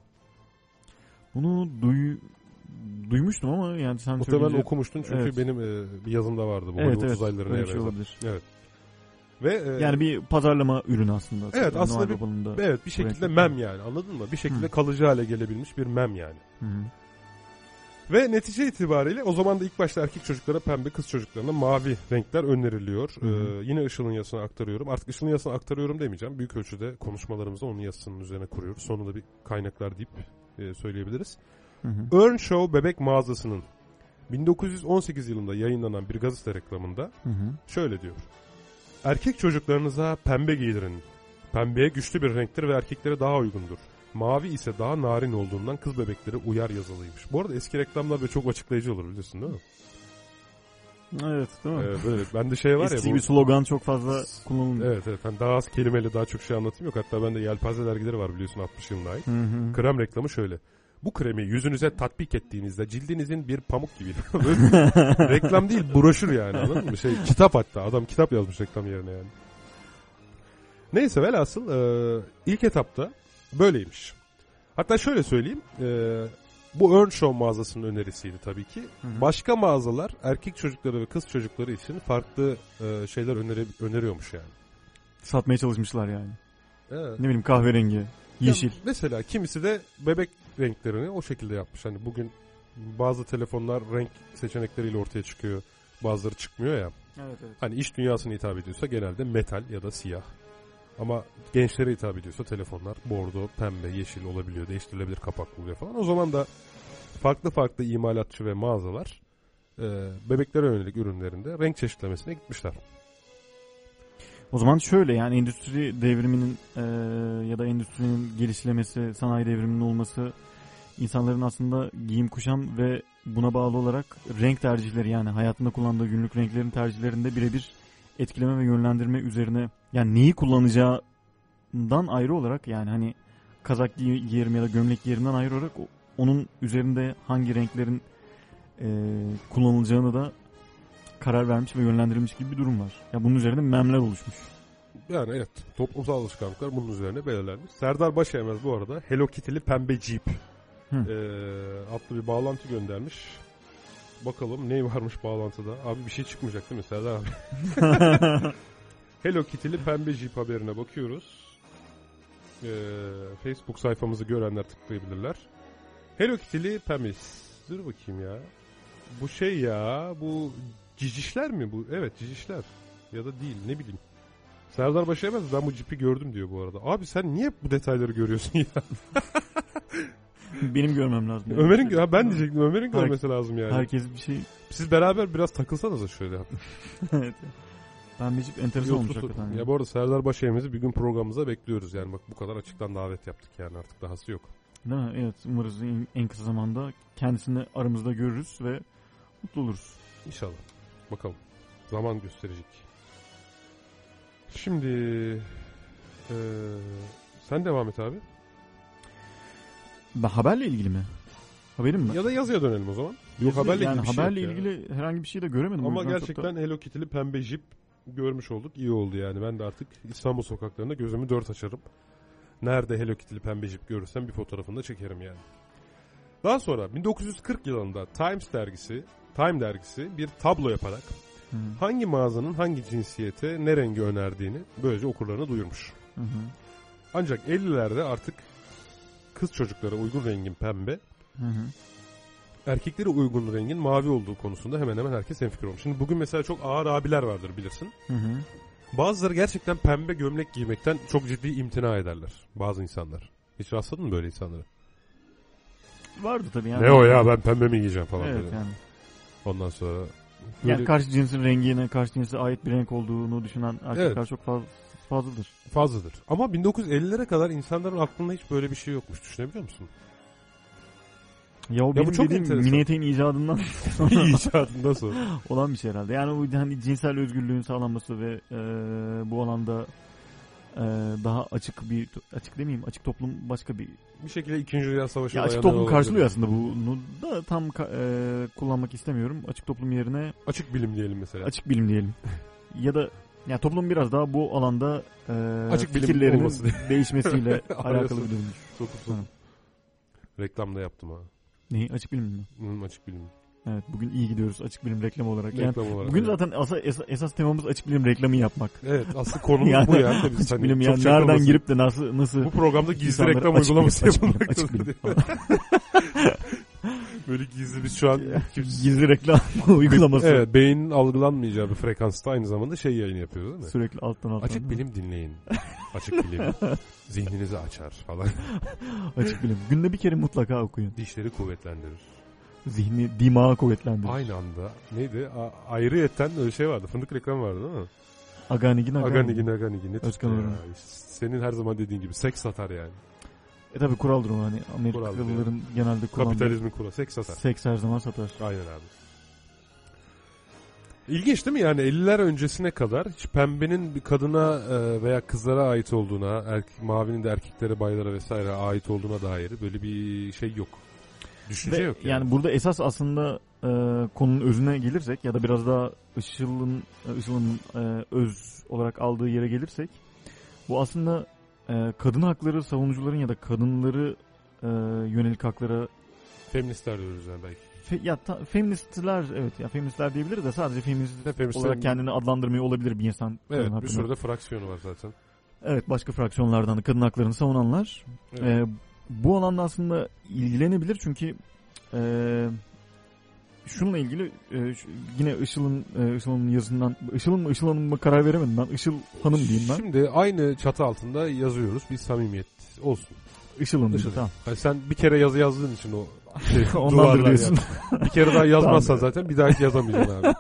Bunu duy, duymuştum ama yani sen Muhtemelen söyleyince... okumuştun çünkü Evet. benim e, bir yazımda vardı bu. Evet evet. uzaylılarına bir şey olabilir. Evet. Ve e, Yani bir pazarlama ürünü aslında. Evet, aslında bir- da- evet bir şekilde mem yani anladın mı? Bir şekilde Hı. kalıcı hale gelebilmiş bir mem yani. Hı. Ve netice itibariyle o zaman da ilk başta erkek çocuklara pembe, kız çocuklarına mavi renkler öneriliyor. Hı hı. Ee, yine Işıl'ın yazısına aktarıyorum. Artık Işıl'ın yazısına aktarıyorum demeyeceğim. Büyük ölçüde konuşmalarımızda onun yazısının üzerine kuruyoruz. Sonunda bir kaynaklar deyip e, söyleyebiliriz. Hı hı. Earn Show bebek mağazasının 1918 yılında yayınlanan bir gazete reklamında Hı hı. şöyle diyor. Erkek çocuklarınıza pembe giydirin. Pembeye güçlü bir renktir ve erkeklere daha uygundur. Mavi ise daha narin olduğundan kız bebekleri uyar yazılıymış. Bu arada eski reklamlar böyle çok açıklayıcı olur biliyorsun değil mi? Evet değil mi? Evet, böyle. Bende şey var Eski ya bu... bir slogan çok fazla kullanılmıyor. Evet evet. Hani daha az kelimeyle daha çok şey anlatım yok. Hatta bende Yelpaze dergileri var biliyorsun 60 yılına ait. Hı hı. Krem reklamı şöyle. Bu kremi yüzünüze tatbik ettiğinizde cildinizin bir pamuk gibi. Reklam değil broşür yani anladın mı? Şey, kitap hatta. Adam kitap yazmış reklam yerine yani. Neyse velhasıl e, ilk etapta böyleymiş. Hatta şöyle söyleyeyim. e, bu Earn Show mağazasının önerisiydi tabii ki. Hı hı. Başka mağazalar erkek çocukları ve kız çocukları için farklı e, şeyler öneri, öneriyormuş yani. Satmaya çalışmışlar yani. Evet. Ne bileyim kahverengi, yeşil. Ya mesela kimisi de bebek renklerini o şekilde yapmış. Hani bugün bazı telefonlar renk seçenekleriyle ortaya çıkıyor. Bazıları çıkmıyor ya. Evet evet. Hani iş dünyasına hitap ediyorsa genelde metal ya da siyah. Ama gençlere hitap ediyorsa telefonlar bordo, pembe, yeşil olabiliyor. Değiştirilebilir kapaklı oluyor falan. O zaman da farklı farklı imalatçı ve mağazalar e, bebeklere yönelik ürünlerinde renk çeşitlemesine gitmişler. O zaman şöyle yani endüstri devriminin e, ya da endüstrinin gelişlemesi, sanayi devriminin olması insanların aslında giyim kuşam ve buna bağlı olarak renk tercihleri yani hayatında kullandığı günlük renklerin tercihlerinde birebir etkileme ve yönlendirme üzerine yani neyi kullanacağından ayrı olarak yani hani kazak giy- giyerim ya da gömlek giyerimden ayrı olarak onun üzerinde hangi renklerin e, kullanılacağını da karar vermiş ve yönlendirilmiş gibi bir durum var. Ya bunun üzerine memler oluşmuş. Yani evet toplumsal alışkanlıklar bunun üzerine belirlenmiş. Serdar Başaymaz bu arada Hello Kitty'li pembe Jeep e, adlı bir bağlantı göndermiş. Bakalım ne varmış bağlantıda. Abi bir şey çıkmayacak değil mi Serdar abi? Hello Kitty'li pembe Jeep haberine bakıyoruz. E, Facebook sayfamızı görenler tıklayabilirler. Hello Kitty'li pembe. Dur bakayım ya. Bu şey ya bu cicişler mi bu? Evet cicişler. Ya da değil ne bileyim. Serdar Başaymaz ben bu cipi gördüm diyor bu arada. Abi sen niye bu detayları görüyorsun ya? Benim görmem lazım. yani. Ömer'in ha ben diyecektim Ömer'in Her- görmesi lazım yani. Herkes bir şey... Siz beraber biraz takılsanız şöyle. evet. Ben bir enteresan olmuş hakikaten. ya bu arada Serdar Başaymaz'ı bir gün programımıza bekliyoruz yani bak bu kadar açıktan davet yaptık yani artık dahası yok. Değil mi? Evet umarız en, en kısa zamanda kendisini aramızda görürüz ve mutlu oluruz. İnşallah. Bakalım. Zaman gösterecek. Şimdi eee, sen devam et abi. Ben haberle ilgili mi? Haberim mi? Ya da yazıya dönelim o zaman. Yok haberle yani ilgili bir şey haberle yok ya. ilgili herhangi bir şey de göremedim. O Ama gerçekten da- Hello Kitty'li pembe jip görmüş olduk. İyi oldu yani. Ben de artık İstanbul sokaklarında gözümü dört açarım. Nerede Hello Kitty'li pembe jip görürsem bir fotoğrafını da çekerim yani. Daha sonra 1940 yılında Times dergisi, Time dergisi bir tablo yaparak Hı, hangi mağazanın hangi cinsiyete ne rengi önerdiğini böylece okurlarına duyurmuş. hı hı, Ancak 50'lerde artık kız çocuklara uygun rengin pembe, hı hı. erkeklere uygun rengin mavi olduğu konusunda hemen hemen herkes hemfikir olmuş. Şimdi bugün mesela çok ağır abiler vardır bilirsin. Hı hı. Bazıları gerçekten pembe gömlek giymekten çok ciddi imtina ederler. Bazı insanlar. Hiç rastladın mı böyle insanlara? Vardı tabii yani. Ne o ya ben pembe mi giyeceğim falan Evet böyle. yani. Ondan sonra Yani böyle karşı cinsin rengine, karşı cinse ait bir renk olduğunu düşünen erkekler Evet. çok fazla fazladır. fazladır. Ama 1950'lere kadar insanların aklında hiç böyle bir şey yokmuş. Düşünebiliyor musun? Ya o bu benim çok dediğim enteresan. mini eteğin icadından İcadında sonra. olan bir şey herhalde. Yani o hani cinsel özgürlüğün sağlanması ve e, bu alanda e, daha açık bir açık demeyeyim açık toplum başka bir Bir şekilde 2. Dünya Savaşı ya açık toplum karşılıyor aslında bunu da tam e, kullanmak istemiyorum. Açık toplum yerine Açık bilim diyelim mesela. açık bilim diyelim. ya da ya toplum biraz daha bu alanda e, Açık fikirlerinin değişmesiyle alakalı bir uzun. Hı. Reklamda yaptım ha. Neyi? Açık bilim mi? Hı, açık bilim. Evet bugün iyi gidiyoruz açık bilim reklam olarak. Yani Reklam olarak. bugün evet. zaten asa- esa- esas temamız açık bilim reklamı yapmak. Evet aslında konumuz Yani bu yani. Biz Açık hani bilim yani çakılmasın. nereden girip de nasıl nasıl Bu programda gizli reklam açık bilim, uygulaması açık bilim, yapılmaktadır. açık bilim. Böyle gizli biz şu an kimse... gizli reklam uygulaması. Evet beynin algılanmayacağı bir frekansta aynı zamanda şey yayını yapıyoruz değil mi? Sürekli alttan alttan. Açık bilim dinleyin. Açık bilim. Zihninizi açar falan. Açık bilim. Günde bir kere mutlaka okuyun. Dişleri kuvvetlendirir. Zihni, dimağı kuvvetlendirir. Aynı anda neydi? A- ayrıyeten öyle şey vardı. Fındık reklamı vardı değil mi? Aganigin aganigin. Aganigi Naganigi ne Özkan tuttu ya? Orhan. İşte Senin her zaman dediğin gibi seks satar yani. E tabi kuraldır o hani Amerikalıların genelde kullandığı Kapitalizmin kuralı seks satar. seks her zaman satar. Aynen abi. İlginç değil mi yani 50'ler öncesine kadar hiç pembenin bir kadına e, veya kızlara ait olduğuna, erkek, mavinin de erkeklere, baylara vesaire ait olduğuna dair böyle bir şey yok. Düşünce Ve yok yani. yani. burada esas aslında e, konunun özüne gelirsek ya da biraz daha Işıl'ın Işıl'ın e, öz olarak aldığı yere gelirsek bu aslında e, kadın hakları savunucuların ya da kadınları e, yönelik haklara Feministler diyoruz yani belki. fe- ya ta- feministler evet ya feministler diyebiliriz de sadece feminist Ne feministlerin- olarak kendini adlandırmıyor olabilir bir insan. Evet bir sürü de fraksiyonu var zaten. Evet başka fraksiyonlardan da kadın haklarını savunanlar. Evet. Ee, bu alanda aslında ilgilenebilir çünkü e, şununla ilgili e, yine Işıl'ın e, Işıl'ın yazısından Işıl'ın mı Işıl Hanım mı karar veremedim ben. Işıl Hanım diyeyim ben. Şimdi aynı çatı altında yazıyoruz. Bir samimiyet olsun. Işıl Hanım Işıl. tamam. Hani sen bir kere yazı yazdığın için o şey, Ondandır diyorsun. yani. Bir kere daha yazmazsan zaten bir daha hiç yazamayacaksın abi.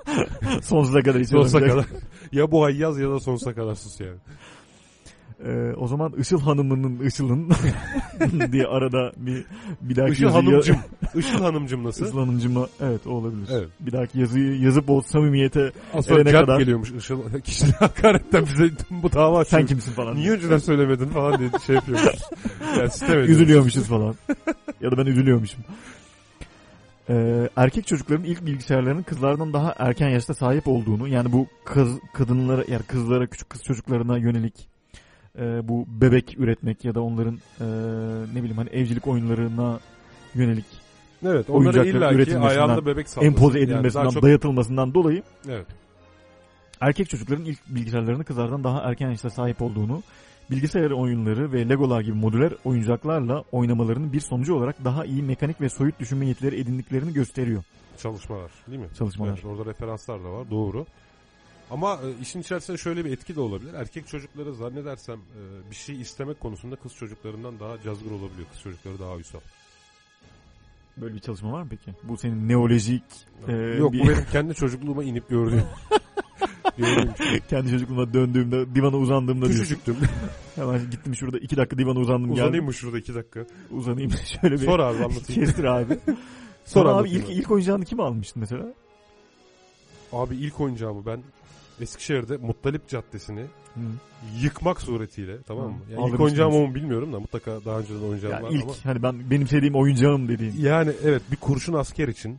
Sonsuza kadar hiç sonsuza kadar. Ya bu ay yaz ya da sonsuza kadar sus yani. Ee, o zaman Işıl Hanım'ın Işıl'ın diye arada bir bir dahaki Işıl yazıyı- Hanımcım. Işıl Hanımcım nasıl? Işıl Hanımcıma evet o olabilir. Evet. Bir dahaki yazıyı yazıp o samimiyete sonra Erene kadar- geliyormuş Işıl. Kişilik hakaretten bize bu dava açıyor. sen kimsin falan. Niye önceden söylemedin falan diye şey yapıyormuş. Yani sistem. Üzülüyormuşuz falan. ya da ben üzülüyormuşum. Ee, erkek çocukların ilk bilgisayarlarının kızlardan daha erken yaşta sahip olduğunu yani bu kız kadınlara yani kızlara küçük kız çocuklarına yönelik e, bu bebek üretmek ya da onların e, ne bileyim hani evcilik oyunlarına yönelik Evet onları Oyuncakların illa ki üretilmesinden, ayağında bebek empoze Yani edilmesinden, daha çok- dayatılmasından dolayı Evet. erkek çocukların ilk bilgisayarlarını kızlardan daha erken yaşta sahip olduğunu, bilgisayar oyunları ve legolar gibi modüler oyuncaklarla oynamalarının bir sonucu olarak daha iyi mekanik ve soyut düşünme yetileri edindiklerini gösteriyor Çalışmalar değil mi? çalışmalar. Evet, orada referanslar da var doğru. Ama e, işin içerisinde şöyle bir etki de olabilir. Erkek çocukları zannedersem e, bir şey istemek konusunda kız çocuklarından daha cazgır olabiliyor. Kız çocukları daha uysal. Böyle bir çalışma var mı peki? Bu senin neolojik e, Yok bir- bu benim kendi çocukluğuma inip gördüğüm. kendi çocukluğuma döndüğümde divana uzandığımda. Küçücüktüm. Hemen gittim şurada iki dakika divana uzandım Uzanayım geldim. mı şurada iki dakika? Uzanayım şöyle bir Sor abi anlatayım. kestir abi. Sor abi ilk, ilk oyuncağını kim almıştın mesela? Abi ilk oyuncağımı ben Eskişehir'de Muttalip Caddesi'ni Hı. yıkmak suretiyle tamam mı? Yani ilk aldırmış oyuncağım o mu bilmiyorum da mutlaka daha önceden oyuncağım Ya var ilk ama. hani ben benim sevdiğim oyuncağım dediğin. Yani evet bir kurşun asker için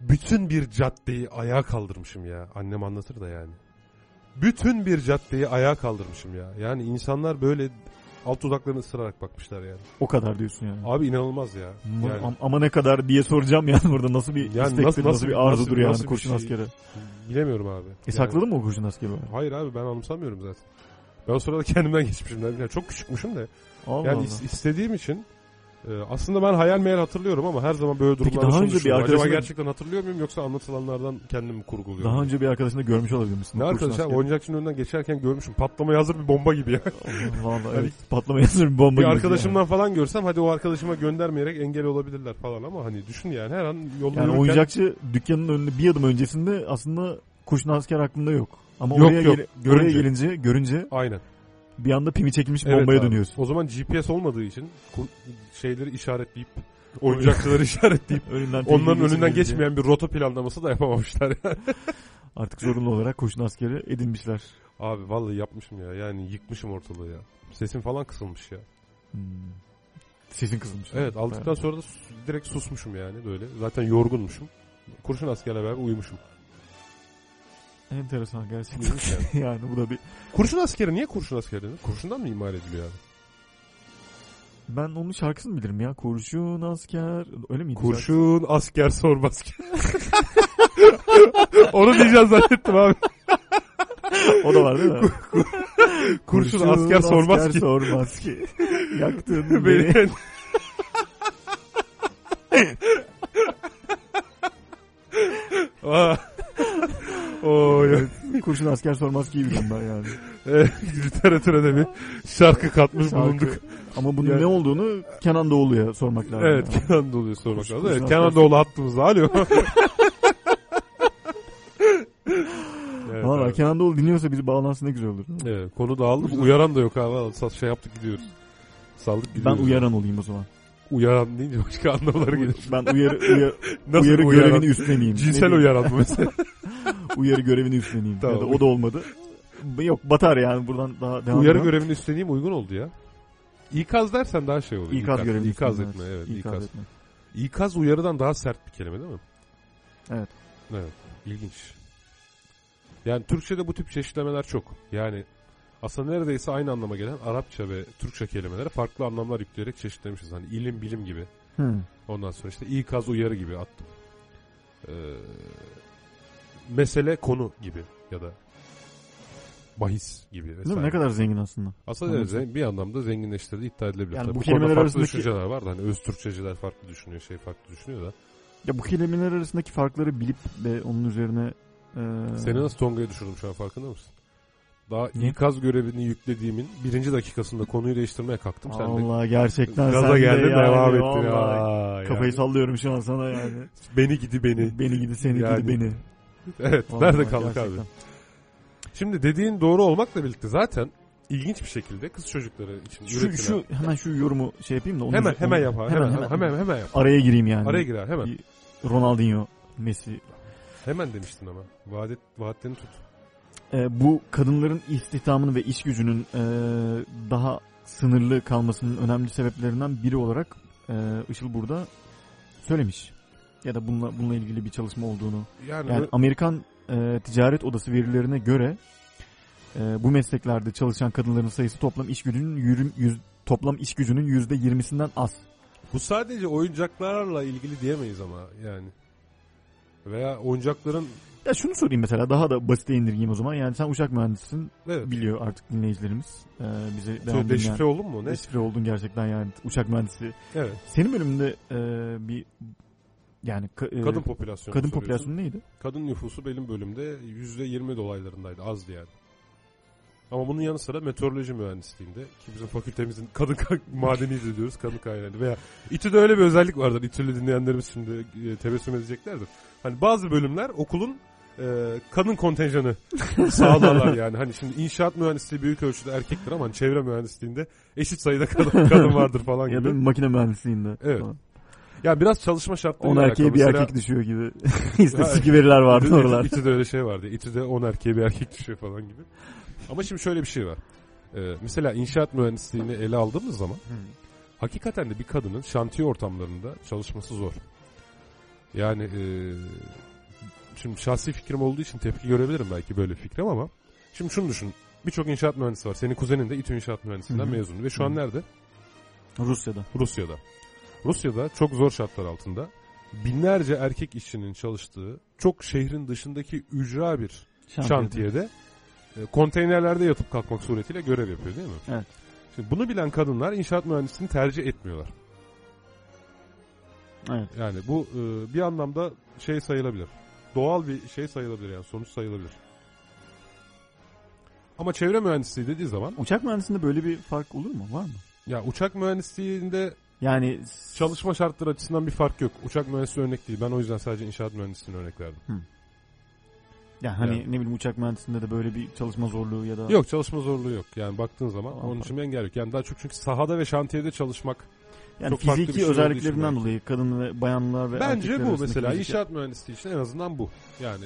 bütün bir caddeyi ayağa kaldırmışım ya. Annem anlatır da yani. Bütün bir caddeyi ayağa kaldırmışım ya. Yani insanlar böyle alt dudaklarını ısırarak bakmışlar yani. O kadar diyorsun yani. Abi inanılmaz ya. Ama, Yani am- ama ne kadar diye soracağım yani burada nasıl bir Yani istektir, nasıl- nasıl, nasıl- bir arzudur nasıl- yani nasıl kurşun şey? askeri. bilemiyorum abi. E Yani- sakladın mı o kurşun askeri? Hayır abi ben anımsamıyorum zaten. Ben o sırada kendimden geçmişim. Yani çok küçükmüşüm de. Allah Yani Allah. is- istediğim için e, aslında ben hayal meyal hatırlıyorum ama her zaman böyle Peki durumlarda daha şunu önce bir düşünüyorum. Acaba gerçekten hatırlıyor muyum yoksa anlatılanlardan kendim mi kurguluyorum? Daha önce bir arkadaşını görmüş olabilir misin? Ne arkadaş abi oyuncakçının önünden geçerken görmüşüm. Patlamaya hazır bir bomba gibi ya. Vallahi Hani- evet. Patlamaya hazır bir bomba bir gibi arkadaşımdan falan görsem hadi o arkadaşıma göndermeyerek engel olabilirler falan ama hani düşün yani her an yolda Yani yürürken- oyuncakçı dükkanının önünde bir adım öncesinde aslında kurşun asker aklında yok. Ama Yok, oraya, yok. gel- Görünce. oraya gelince görünce Aynen. Bir anda pimi çekilmiş Evet bombaya abi. dönüyorsun. O zaman GPS olmadığı için şeyleri işaretleyip oyuncakçıları işaretleyip Önünden onların önünden geçmeyen bir rota planlaması da yapamamışlar. Artık zorunlu olarak kurşun askeri edinmişler. Abi vallahi yapmışım ya. Yani yıkmışım ortalığı ya. Sesim falan kısılmış ya. Hmm. Sesin kızılmış. Evet aldıktan sonra da direkt susmuşum yani böyle. Zaten yorgunmuşum. Kurşun askerle beraber uyumuşum. Enteresan gerçekten. Yani. bu da bir... Kurşun askeri niye kurşun askeri denir? Kurşundan mı imal ediliyor abi? Ben onun şarkısını bilirim ya. Kurşun asker. Öyle miydi? Kurşun asker sormaz ki. Onu diyeceğim zannettim abi. O da var değil mi? Kurşun, asker sormaz asker ki. sormaz ki. Yaktın beni. Beni. Evet, Kurşun asker sormaz ki ben yani. Evet, literatüre de bir şarkı katmış Şarkı. bulunduk. Ama bunun Yani- ne olduğunu Kenan Doğulu'ya sormak lazım. Evet yani. Kenan Doğulu'ya sormak Kurşun- lazım. Evet Kenan Doğulu hattımızda. Alo. evet, Valla. Kenan Doğulu dinliyorsa bizi bağlansın ne güzel olur. Evet, konu dağıldı. Uyaran da yok abi. Şey yaptık gidiyoruz. Saldık Ben gidiyoruz. uyaran olayım o zaman. Uyaran deyince başka anlamları gelir. Ben uyarı, uya- Nasıl uyarı uyaran? görevini üstleneyim. Ne Cinsel uyaran mı mesela? Uyarı görevini üstleneyim. Tamam. Ya da o da olmadı. Yok batar yani buradan daha devam Uyarı görevini üstleneyim uygun oldu ya. İkaz dersen daha şey olur. İkaz İkaz üstleneyim, etme evet. İkaz İkaz. etme. İkaz uyarıdan daha sert bir kelime değil mi? Evet. Evet. İlginç. Yani Türkçe'de bu tip çeşitlemeler çok. Yani aslında neredeyse aynı anlama gelen Arapça ve Türkçe kelimelere farklı anlamlar yükleyerek çeşitlemişiz. Hani ilim, bilim gibi. Hı. Ondan sonra işte ikaz, uyarı gibi attım. Ee, mesele, konu gibi ya da bahis gibi Değil mi? vesaire. Ne kadar zengin aslında. Aslında evet, Anladım. zen- bir anlamda zenginleştirdiği iddia edilebilir. Yani Tabii bu kelimeler farklı arasındaki- düşünceler var da hani öz Türkçeciler farklı düşünüyor, şey farklı düşünüyor da. Ya bu kelimeler arasındaki farkları bilip ve onun üzerine e, Seni nasıl Tonga'ya düşürdüm şu an farkında mısın? Daha Niye? ikaz görevini yüklediğimin birinci dakikasında konuyu değiştirmeye kalktım. Sen de Allah gerçekten gaza sen de geldin yani, devam ettin. Aa, Kafayı yani. sallıyorum şu an sana yani. Beni gidi beni. Beni gidi seni Yani. gidi beni. Evet Vallahi nerede kaldık gerçekten. abi? Şimdi dediğin doğru olmakla birlikte zaten ilginç bir şekilde kız çocukları için Şu, üretilen... şu hemen şu yorumu şey yapayım da onu hemen hemen yap abi. Hemen, Hemen hemen hemen, yap. araya gireyim yani. Araya gir abi hemen. Ronaldinho, Messi. Hemen demiştin ama. Vaat, vaatlerini tut. Ee, bu kadınların istihdamının ve iş gücünün e, daha sınırlı kalmasının önemli sebeplerinden biri olarak e, Işıl burada söylemiş. Ya da bununla, bununla ilgili bir çalışma olduğunu. Yani, Yani Amerikan e, Ticaret Odası verilerine göre e, bu mesleklerde çalışan kadınların sayısı toplam iş gücünün yürüm, yüz, toplam iş gücünün yüzde yirmisinden az. bu sadece oyuncaklarla ilgili diyemeyiz ama yani. Veya oyuncakların Ya şunu sorayım mesela daha da basite indirgeyim o zaman. Yani sen uçak mühendisisin evet. biliyor artık dinleyicilerimiz. E, bize devam deşifre dinleyen. oldun mu? Ne? Deşifre oldun gerçekten yani uçak mühendisi. Evet. Senin bölümünde e, bir yani ka- e, Kadın popülasyonu. kadın soruyorsun. popülasyonu neydi? Kadın nüfusu benim bölümde %20 dolaylarındaydı. Azdı yani. Ama bunun yanı sıra meteoroloji mühendisliğinde ki bizim fakültemizin kadın ka- madeniyiz diyoruz kadın kaynağıyla veya İTÜ'de öyle bir özellik vardır. İTÜ'lü dinleyenlerimiz şimdi e, tebessüm edeceklerdir. Hani bazı bölümler okulun e, kadın kontenjanı sağlarlar yani. Hani şimdi inşaat mühendisliği büyük ölçüde erkektir ama hani çevre mühendisliğinde eşit sayıda kadın, kadın vardır falan Ya gibi. da makine mühendisliğinde. Evet. falan. Ya biraz çalışma şartları 10 erkeğe bir erkek düşüyor gibi. İstatistik veriler vardı oralarda. İTÜ'de öyle şey vardı. İTÜ'de 10 erkeğe bir erkek düşüyor falan gibi. Ama şimdi şöyle bir şey var. Ee, mesela inşaat mühendisliğini ele aldığımız zaman hakikaten de bir kadının şantiye ortamlarında çalışması zor. Yani e, şimdi şahsi fikrim olduğu için tepki görebilirim belki böyle fikrim ama şimdi şunu düşün. Birçok inşaat mühendisi var. Senin kuzenin de İTÜ İnşaat Mühendisliğinden mezun ve şu an nerede? Rusya'da. Rusya'da. Rusya'da çok zor şartlar altında binlerce erkek işçinin çalıştığı çok şehrin dışındaki ücra bir şantiyede e, konteynerlerde yatıp kalkmak suretiyle görev yapıyor değil mi? Evet. Şimdi bunu bilen kadınlar inşaat mühendisliğini tercih etmiyorlar. Evet. Yani bu e, bir anlamda şey sayılabilir. Doğal bir şey sayılabilir yani sonuç sayılabilir. Ama çevre mühendisliği dediği zaman Uçak mühendisliğinde böyle bir fark olur mu? Var mı? ya uçak mühendisliğinde Yani çalışma şartları açısından bir fark yok. Uçak mühendisliği örnek değil. Ben o yüzden sadece inşaat mühendisliğine örnek verdim. yani hani Yani. ne bileyim uçak mühendisliğinde de böyle bir çalışma zorluğu ya da Yok çalışma zorluğu yok. Yani baktığın zaman Tamam. onun için bir engel yok. Yani daha çok çünkü sahada ve şantiyede çalışmak yani çok fiziki şey özelliklerinden dolayı kadın ve bayanlar ve Bence bu mesela fiziki- inşaat mühendisliği için en azından bu. Yani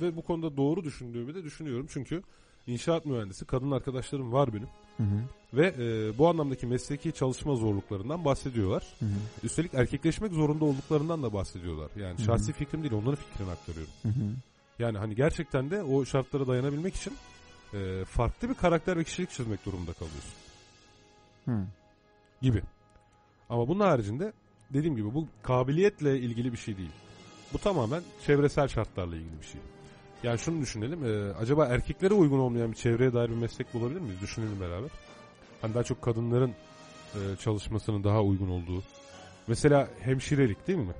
ve bu konuda doğru düşündüğümü de düşünüyorum. Çünkü inşaat mühendisi kadın arkadaşlarım var benim. Hı hı. Ve e, bu anlamdaki mesleki çalışma zorluklarından bahsediyorlar. Hı hı. Üstelik erkekleşmek zorunda olduklarından da bahsediyorlar. Yani Hı hı. şahsi fikrim değil onların fikrini aktarıyorum. Hı hı. Yani hani gerçekten de o şartlara dayanabilmek için e, farklı bir karakter ve kişilik çizmek durumunda kalıyorsun Hı. gibi. Ama bunun haricinde dediğim gibi bu kabiliyetle ilgili bir şey değil. Bu tamamen çevresel şartlarla ilgili bir şey. Yani şunu düşünelim. e, acaba erkeklere uygun olmayan bir çevreye dair bir meslek bulabilir miyiz? Düşünelim beraber. Hani daha çok kadınların e, çalışmasının daha uygun olduğu. Mesela hemşirelik değil mi?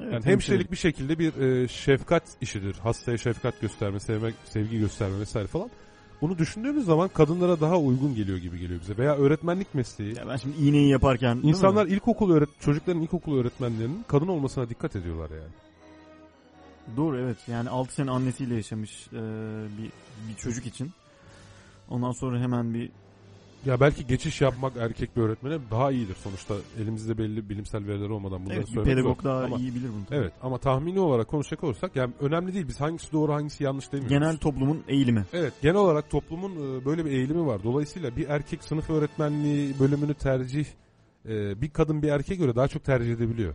Evet, Yani hemşirelik bir şekilde bir e, şefkat işidir. Hastaya şefkat gösterme, sevmek, sevgi gösterme vesaire falan. Bunu düşündüğümüz zaman kadınlara daha uygun geliyor gibi geliyor bize. Veya öğretmenlik mesleği. Ya ben şimdi iğneyi yaparken? İnsanlar ilkokul öğret çocukların ilkokul öğretmenlerinin kadın olmasına dikkat ediyorlar yani. Doğru evet yani 6 sene annesiyle yaşamış e, bir, bir çocuk için. Ondan sonra hemen bir Ya belki geçiş yapmak erkek bir öğretmene daha iyidir sonuçta. Elimizde belli bilimsel veriler olmadan bunları evet, söylemek pedagog daha Ama- iyi bilir bunu. tabii. Evet ama tahmini olarak konuşacak olursak yani önemli değil biz hangisi doğru hangisi yanlış demiyoruz. Genel toplumun eğilimi. Evet genel olarak toplumun e, böyle bir eğilimi var. Dolayısıyla bir erkek sınıf öğretmenliği bölümünü tercih e, bir kadın bir erkeğe göre daha çok tercih edebiliyor.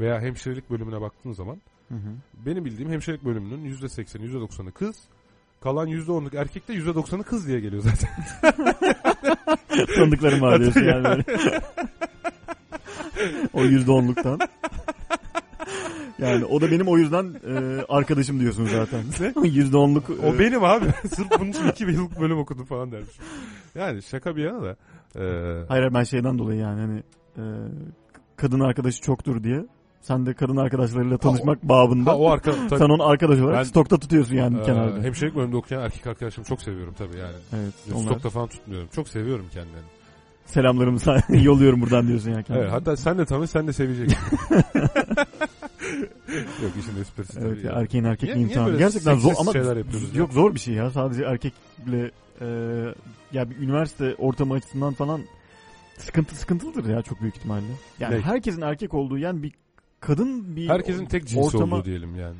Veya hemşirelik bölümüne baktığın zaman Hı hı. benim bildiğim hemşirelik bölümünün %80'i %90'ı kız. Kalan %10'luk erkek de %90'ı kız diye geliyor zaten. Tanıdıklarım var diyorsun yani böyle. o yüzde onluktan. Yani o da benim o yüzden e, arkadaşım diyorsun zaten. Yüzde onluk. o e, benim abi. Sırf bunun için 2 yıllık bölüm okudum falan dermiş. Yani şaka bir yana da. e, Hayır ben şeyden dolayı yani hani e, kadın arkadaşı çoktur diye. Sen de kadın arkadaşlarıyla tanışmak babında. ha, o arka, tabii, sen onu arkadaş olarak Ben- stokta tutuyorsun yani e, kenarda. hemşirelik bölümünde okuyan erkek arkadaşımı çok seviyorum tabii yani. Evet. Onlar. Stokta falan tutmuyorum. Çok seviyorum kendilerini. Selamlarımı yolluyorum buradan diyorsun ya kendine. Evet, hatta sen de tanı sen de seveceksin. Yok işin esprisi tabii. Evet ya yani. erkeğin erkek Niye- niye imtihanı. böyle Gerçekten zor ama ya? yok zor bir şey ya. Sadece erkekle e, ya bir üniversite ortamı açısından falan sıkıntı sıkıntılıdır ya çok büyük ihtimalle. Yani Ne? herkesin erkek olduğu yani bir kadın bir Herkesin tek cinsi ortama- olduğu diyelim yani.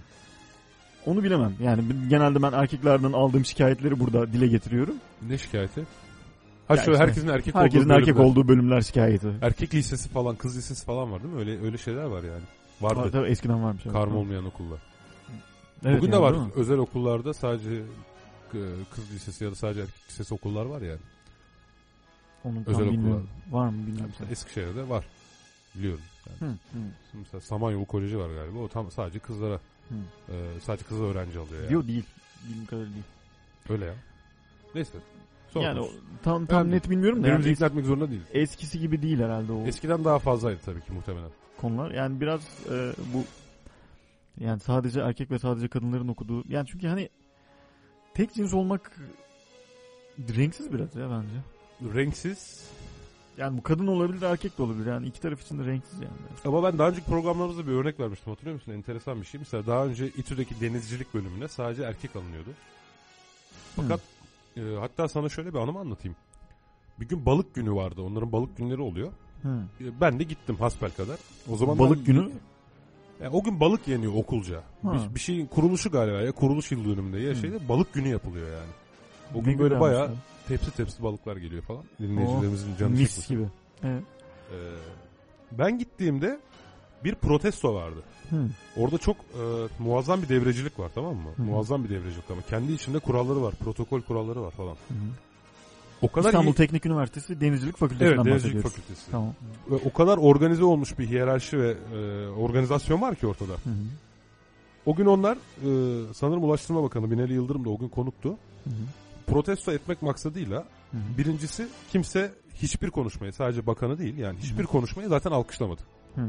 onu bilemem. Yani genelde ben erkeklerden aldığım şikayetleri burada dile getiriyorum. Ne şikayeti? Ha şu işte, herkesin erkek Herkesin olduğu erkek bölümler. olduğu bölümler şikayeti. Erkek lisesi falan, kız lisesi falan var değil mi? Öyle öyle şeyler var yani. Vardı. Var, tabii eskiden varmış. evet. Karma olmayan okullar. Evet Bugün yani, de var. Özel okullarda sadece e, kız lisesi ya da sadece erkek lisesi okullar var yani. Onu tam özel bilmiyorum. Var mı bilmiyorum. Eskişehir'de var. Biliyorum. Yani. Hı, hı. Mesela Samanyolu Koleji var galiba. O tam sadece kızlara Hı. e, sadece kız öğrenci alıyor yani. Yok değil. Bildiğim kadarıyla değil. Öyle ya. Neyse. Son yani o, tam tam Yani net bilmiyorum da Birbirimizi yani ikna etmek zorunda değil. eskisi gibi değil herhalde o Eskiden daha fazlaydı tabii ki muhtemelen. konular. Yani biraz e, bu yani sadece erkek ve sadece kadınların okuduğu yani çünkü hani tek cins olmak renksiz biraz ya bence. Renksiz. Yani bu kadın olabilir erkek de olabilir yani iki taraf için de renksiz yani. Ama ben daha önceki programlarımızda bir örnek vermiştim hatırlıyor musun? Enteresan bir şey. Mesela daha önce İTÜ'deki denizcilik bölümüne sadece erkek alınıyordu. Fakat e, hatta sana şöyle bir anımı anlatayım. Bir gün balık günü vardı. Onların balık günleri oluyor. Hı. E, Ben de gittim hasbel kadar. O zaman Balık günü Yani o gün balık yeniyor okulca. Ha. Bir, bir şeyin kuruluşu galiba ya kuruluş yıl dönümünde ya Hı. şeyde balık günü yapılıyor yani. O gün böyle bayağı ya. Tepsi tepsi balıklar geliyor falan. Dinleyicilerimizin canı mis gibi. Evet. Ee, ben gittiğimde bir protesto vardı. Hı. Orada çok e, muazzam bir devrecilik var tamam mı? Hı. Muazzam bir devrecilik ama kendi içinde kuralları var, protokol kuralları var falan. Hı hı. O kadar İstanbul iyi, Teknik Üniversitesi Denizcilik Fakültesinden Evet, Denizcilik. Fakültesi. Tamam. Ve o kadar organize olmuş bir hiyerarşi ve e, organizasyon var ki ortada. Hı hı. O gün onlar e, sanırım Ulaştırma Bakanı Binali Yıldırım da o gün konuktu. Hı hı. Protesto etmek maksadıyla Hı hı. birincisi kimse hiçbir konuşmayı sadece bakanı değil yani hiçbir konuşmayı zaten alkışlamadı. Hı.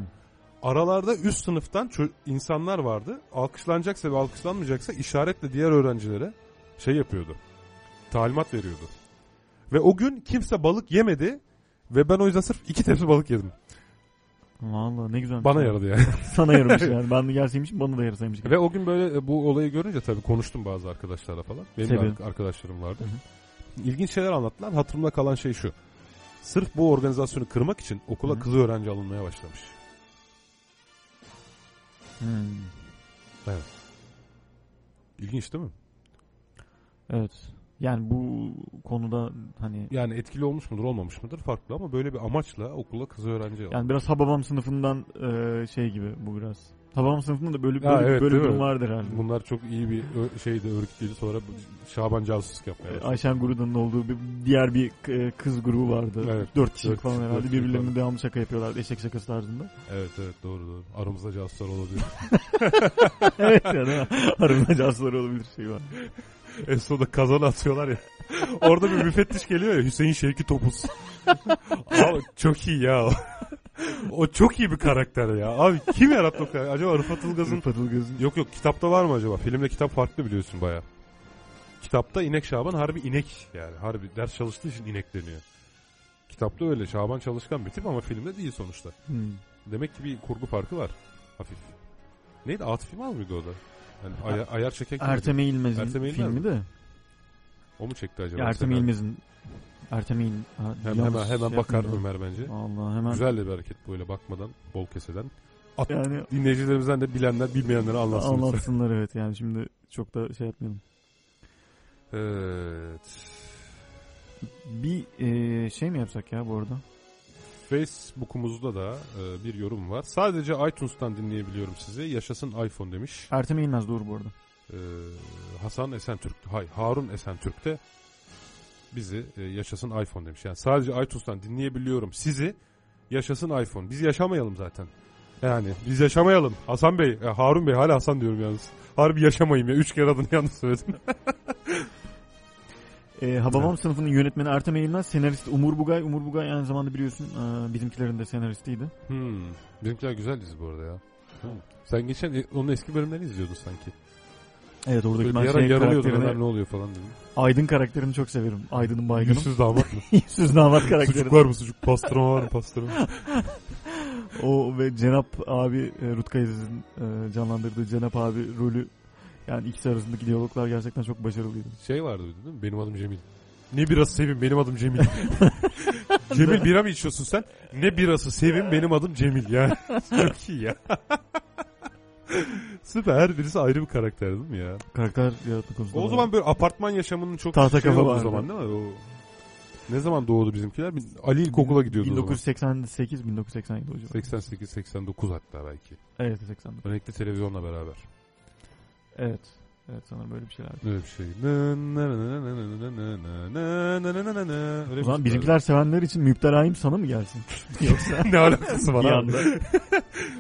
Aralarda üst sınıftan insanlar vardı. Alkışlanacaksa ve alkışlanmayacaksa işaretle diğer öğrencilere şey yapıyordu. Talimat veriyordu. Ve o gün kimse balık yemedi ve ben o yüzden sırf iki tepsi balık yedim. Vallahi ne güzel. Bana yaradı yani. Sana yaramış yani. Ben de gelseymişim bana da yarasaymış. ve o gün böyle e, bu olayı görünce tabii konuştum bazı arkadaşlarla falan. Benim de Tabii. ar- arkadaşlarım vardı. Hı İlginç şeyler anlattılar. Hatırımda kalan şey şu. Sırf bu organizasyonu kırmak için okula Hı. kız öğrenci alınmaya başlamış. Hmm. İlginç değil mi? Evet. Yani bu konuda hani Yani etkili olmuş mudur olmamış mıdır farklı ama böyle bir amaçla okula kız öğrenci aldı. yani biraz Hababam sınıfından e, şey gibi bu biraz. Hababam sınıfında da böyle Ha, böyle, evet, böyle bir durum vardır herhalde. Bunlar çok iyi bir şeydi örgütlüydü sonra Şaban casusluk yapmaya başladı. Ayşen Guru'nun olduğu bir diğer bir e, kız grubu vardı. Evet, Dört kişilik dört falan herhalde. Birbirlerine devamlı şaka yapıyorlardı. Eşek şakası tarzında. Evet evet doğru doğru. Aramızda casuslar olabilir. evet ya mi? Aramızda casuslar olabilir şey var. en sonunda kazan atıyorlar ya. Orada bir müfettiş geliyor ya Hüseyin Şevki Topuz. Abi çok iyi ya o. Çok iyi bir karakter ya. Abi kim yarattı o karakteri? Acaba Rıfat Ilgaz'ın... Rıfat Ilgaz'ın Yok yok kitapta var mı acaba? Filmle kitap farklı biliyorsun baya. Kitapta İnek Şaban harbi inek yani. Harbi ders çalıştığı için inek deniyor. Kitapta öyle Şaban çalışkan bir tip ama filmde değil sonuçta. Hmm. Demek ki bir kurgu farkı var. Hafif. Neydi? Atıf İmal mıydı o da? Yani aya- ayar çeken kimdi? Ertem Eğilmez'in Ertem Eğilmez filmi de. O mu çekti acaba? Ertem? Eğilmez'in Ertem Eğil... Ha, Hemen hemen, şey bakar yapmadım. Ömer bence. Allah hemen. Güzel de bir hareket böyle bakmadan, bol keseden. At, Yani dinleyicilerimizden de bilenler bilmeyenlere anlatsın. anlatsınlar evet yani şimdi çok da şey yapmayalım. Evet. Bir e, şey mi yapsak ya bu arada? Facebook'umuzda da e, bir yorum var. Sadece iTunes'tan dinleyebiliyorum sizi. Yaşasın iPhone demiş. Ertem Eğilmez doğru bu arada. E, Hasan Esentürk, hay Harun Esentürk de bizi e, yaşasın iPhone demiş. Yani sadece iTunes'tan dinleyebiliyorum sizi. Yaşasın iPhone. Biz yaşamayalım zaten. Yani biz yaşamayalım. Hasan Bey, e, Harun Bey hala Hasan diyorum yalnız. Harbi yaşamayayım ya. Üç kere adını yanlış söyledim. E, Hababam sınıfının yönetmeni Ertem Eğilmez, senarist Umur Bugay. Umur Bugay aynı zamanda biliyorsun e, bizimkilerin de senaristiydi. Hmm. Bizimkiler güzel dizi bu arada ya. Hı. Sen geçen onun eski bölümlerini izliyordun sanki. Evet oradaki Böyle ben bir ara şey Ömer ne oluyor falan dedim. Aydın karakterini çok severim. Aydın'ın baygını. Yüzsüz damat mı? Yüzsüz damat sucuk karakteri. var mı sucuk? Pastırma var mı pastırma? O ve Cenap abi e, Rutkay Aziz'in e, canlandırdığı Cenap abi rolü yani ikisi arasındaki diyaloglar gerçekten çok başarılıydı. Şey vardı değil mi? Benim adım Cemil. Ne birası sevin benim adım Cemil. Cemil bira mı içiyorsun sen? Ne birası sevin benim adım Cemil yani. Çok iyi ya. Süper. Her birisi ayrı bir karakter değil mi ya? Karakter yaratma konusunda. O zaman böyle apartman yaşamının çok Tahta şey kafa olduğu vardı. zaman değil mi? O... Ne zaman doğdu bizimkiler? Ali ilkokula gidiyordu o zaman. 1988 1987 hocam. 88-89 hatta belki. Evet 89. Renkli televizyonla beraber. Evet. Evet sanırım böyle bir şeyler. Öyle bir şey. Öyle O zaman bizimkiler sevenler için müptelayım sana mı gelsin? Yoksa ne alakası var abi?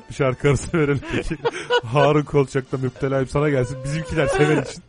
Bir şarkı arası verelim peki. Harun Kolçak'ta müptelayım sana gelsin. Bizimkiler seven için.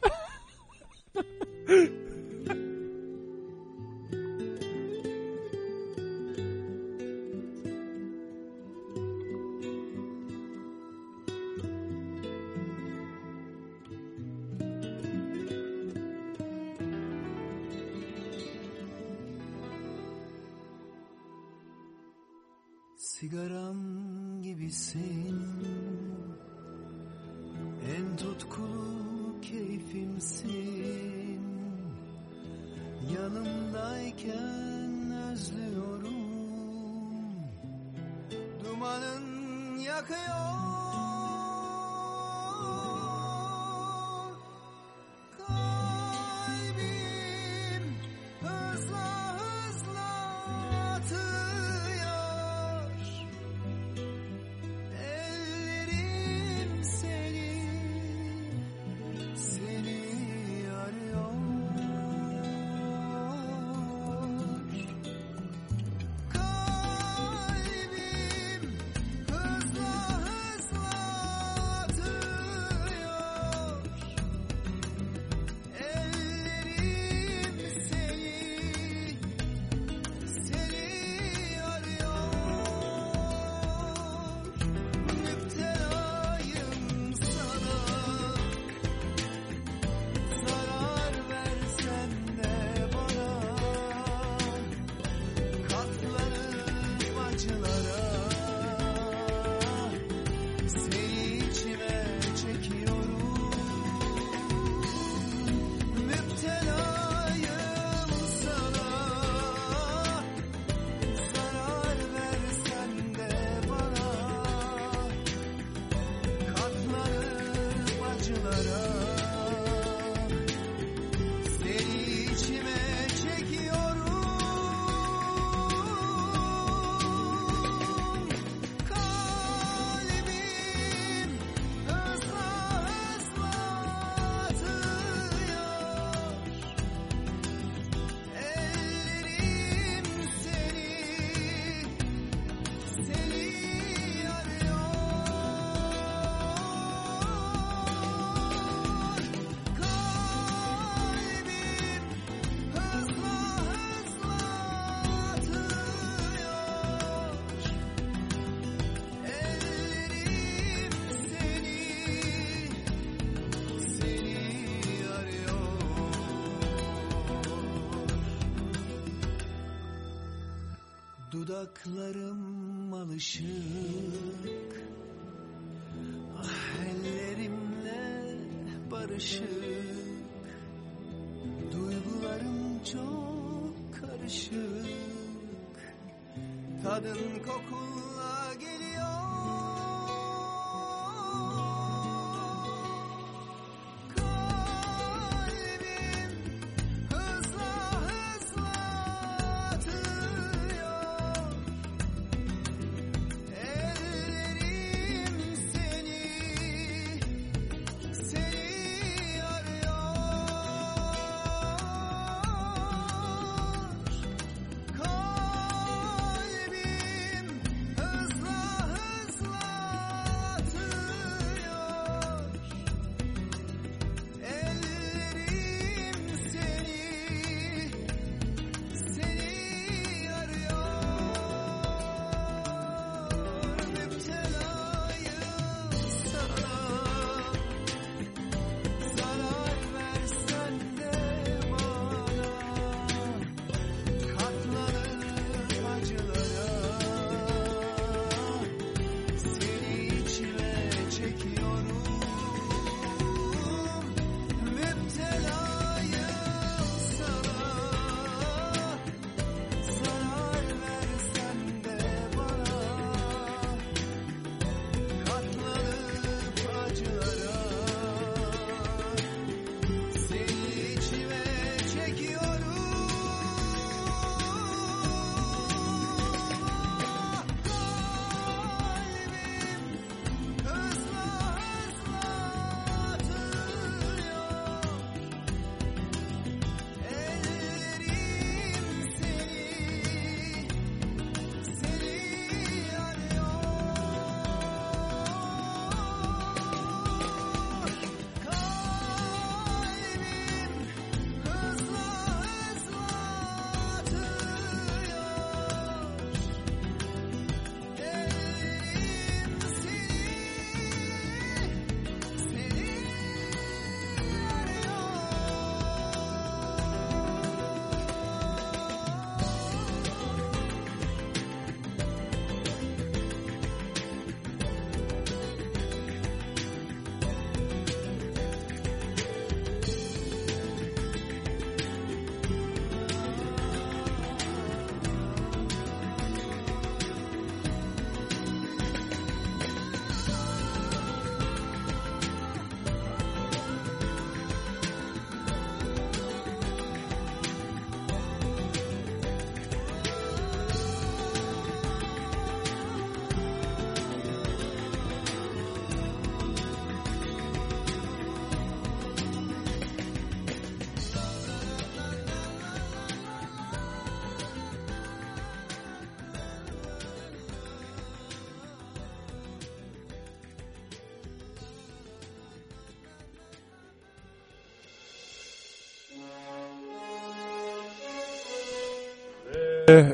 Dudaklarım alışık. Ah ellerimle barışık. Duygularım çok karışık. Tadın kokunla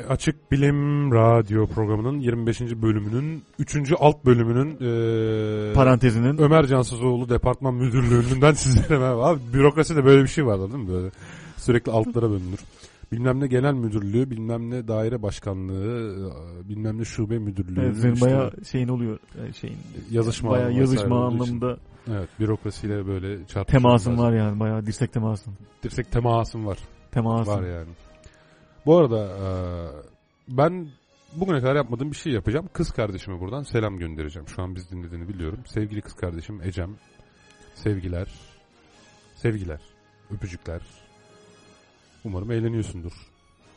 Açık Bilim Radyo programının 25. bölümünün 3. alt bölümünün eee Parantezinin Ömer Cansızoğlu Departman Müdürlüğü'nden sizlere merhaba. Abi bürokraside böyle bir şey vardı değil mi? Böyle sürekli altlara bölünür. Bilmem ne genel müdürlüğü, bilmem ne daire başkanlığı, e, bilmem ne şube müdürlüğü. evet, işte bayağı şeyin oluyor e, şeyin yazışma bayağı yazışma olduğu için. anlamında Evet, bürokrasiyle böyle çarpışıyor. temasın bazen. var yani bayağı dirsek temasın. Dirsek temasım var. Temasın. Var yani. Bu arada e, ben bugüne kadar yapmadığım bir şey yapacağım. Kız kardeşime buradan selam göndereceğim. Şu an biz dinlediğini biliyorum. Sevgili kız kardeşim Ecem. Sevgiler. Sevgiler. Öpücükler. Umarım eğleniyorsundur.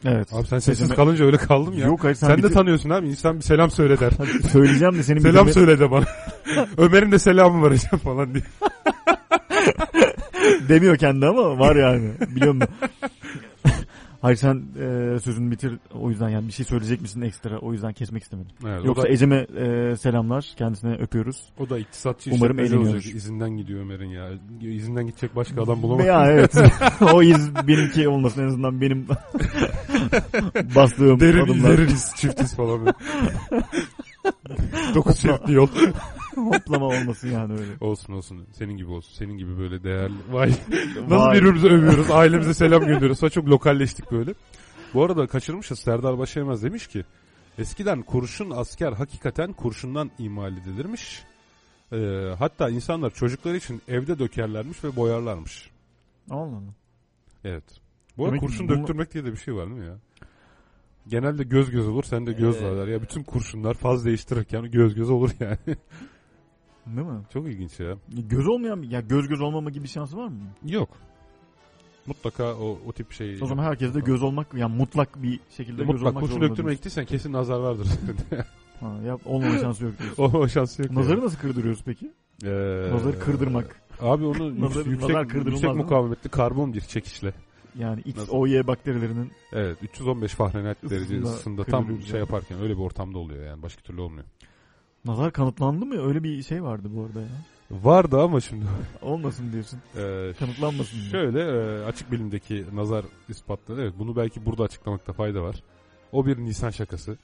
Evet. Abi sen sessiz Sesimi- kalınca öyle kaldım ya. Yok hayır sen, sen de bitir- tanıyorsun abi. İnsan bir selam söyle der. Söyleyeceğim de senin selam bitirme- söyle de bana. Ömer'in de selamı var Ecem falan diye. Demiyor kendi ama var yani. Biliyor musun? Hayır sen e, sözünü bitir o yüzden yani bir şey söyleyecek misin ekstra o yüzden kesmek istemedim. Evet, Yoksa da, Ecem'e e, selamlar kendisine öpüyoruz. o da iktisatçı Umarım eğleniyordur. olacak. İzinden gidiyor Ömer'in ya. İzinden gidecek başka adam bulamadım. Ya evet o iz benimki olmasın en azından benim bastığım Derin adımlar izleriz çiftiz falan. Dokuz şeritli yol. Hoplama olmasın yani öyle. olsun olsun. Senin gibi olsun. Senin gibi böyle değerli. Vay. Nasıl Vay. birbirimizi övüyoruz. Ailemize selam gönderiyoruz. Sonra çok lokalleştik böyle. Bu arada kaçırmışız. Serdar Başaymaz demiş ki Eskiden kurşun asker hakikaten kurşundan imal edilirmiş. Ee, hatta insanlar çocukları için evde dökerlermiş ve boyarlarmış. Allah Allah. Evet. Bu arada Demek kurşun bunu- döktürmek diye de bir şey var değil mi ya? Genelde göz göz olur, sende göz Evet. varlar. Ya bütün kurşunlar faz değiştirirken göz göz olur yani. Değil mi? Çok ilginç ya. Göz olmayan ya göz göz olmama gibi bir şansı var mı? Yok. Mutlaka o, o tip şey. O zaman herkes de göz olmak yani mutlak bir şekilde göz Mutlak olmak kurşun döktürmeye gittiysen kesin nazar vardır. Ha, yap, olmama şansı yok diyorsun. o, o şansı yok. Nazarı yani. nasıl kırdırıyoruz peki? Ee, Nazarı kırdırmak. Abi onu Nazar- yüksek, nazar yüksek mukavemetli karbon bir çekişle. Yani X, Nasıl? O, Y bakterilerinin Evet 315 Fahrenheit derece Isısında ısısında tam şey yaparken öyle bir ortamda oluyor yani başka türlü olmuyor. Nazar kanıtlandı mı? Öyle bir şey vardı bu arada ya. Vardı ama şimdi Olmasın diyorsun. e, Kanıtlanmasın diye. şöyle e, açık bilimdeki nazar ispatları evet bunu belki burada açıklamakta fayda var. O bir Nisan şakası.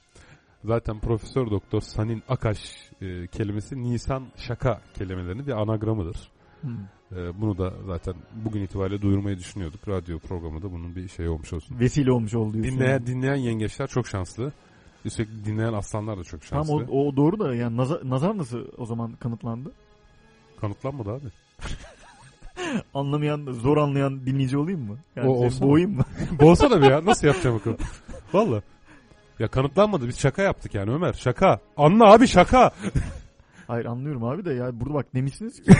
Zaten Profesör Doktor Sanin Akaş e, kelimesi Nisan şaka kelimelerinin bir anagramıdır. Hmm. E, bunu da zaten bugün itibariyle duyurmayı düşünüyorduk. Radyo programında bunun bir şey olmuş olsun. Vesile olmuş oldu diyorsun. Dinleyen, dinleyen yengeçler çok şanslı. Üstelik dinleyen aslanlar da çok şanslı. Tamam o, o doğru da yani nazar, nazar nasıl o zaman kanıtlandı? Kanıtlanmadı abi. Anlamayan, zor anlayan dinleyici olayım mı? Yani O seni boğayım mı? Boğsana bir ya. Nasıl yapacağım bakalım. Valla. Ya kanıtlanmadı. Biz şaka yaptık yani Ömer. Şaka. Anla abi şaka. Hayır anlıyorum abi de ya burada bak demişsiniz ki.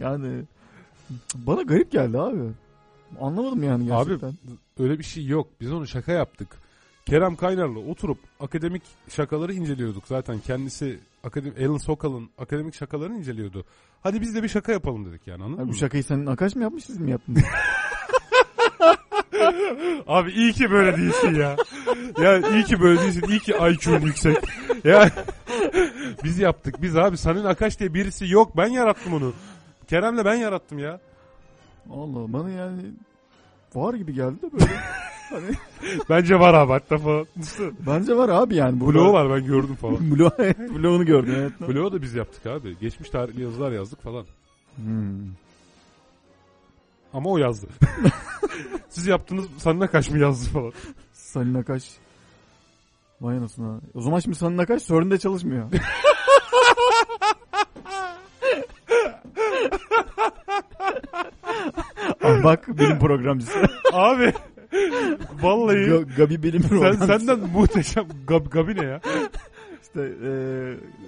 yani bana garip geldi abi. Anlamadım yani Abi, gerçekten. Öyle bir şey yok. Biz onu şaka yaptık. Kerem Kaynar'la oturup akademik şakaları inceliyorduk. Zaten kendisi akademi, Alan Sokal'ın akademik şakalarını inceliyordu. Hadi biz de bir şaka yapalım dedik yani anladın Abi mı? bu şakayı senin Akaş mı yapmış siz mi yaptınız? Abi iyi ki böyle değilsin ya. ya iyi ki böyle değilsin. İyi ki IQ'un yüksek. Ya biz yaptık. Biz abi Sanin Akaş diye birisi yok. Ben yarattım onu. Kerem'le ben yarattım ya. Allah bana yani var gibi geldi de böyle. hani, Bence var abi hatta falan. bence var abi yani. burada. Bloğu var ben gördüm falan. Bloğu, bloğunu gördüm evet. Bloğu da biz yaptık abi. Geçmiş tarihli yazılar yazdık falan. Hmm. Ama o yazdı. Siz yaptınız Sanin Akaş mı yazdı falan. Salin Akaş. Vay anasına. O zaman şimdi Salin Akaş Sörn'de çalışmıyor. Ah, bak bilim programcısı. Abi vallahi Ga- Gabi bilim sen, programcısı. senden muhteşem Gab, Gabi ne ya? İşte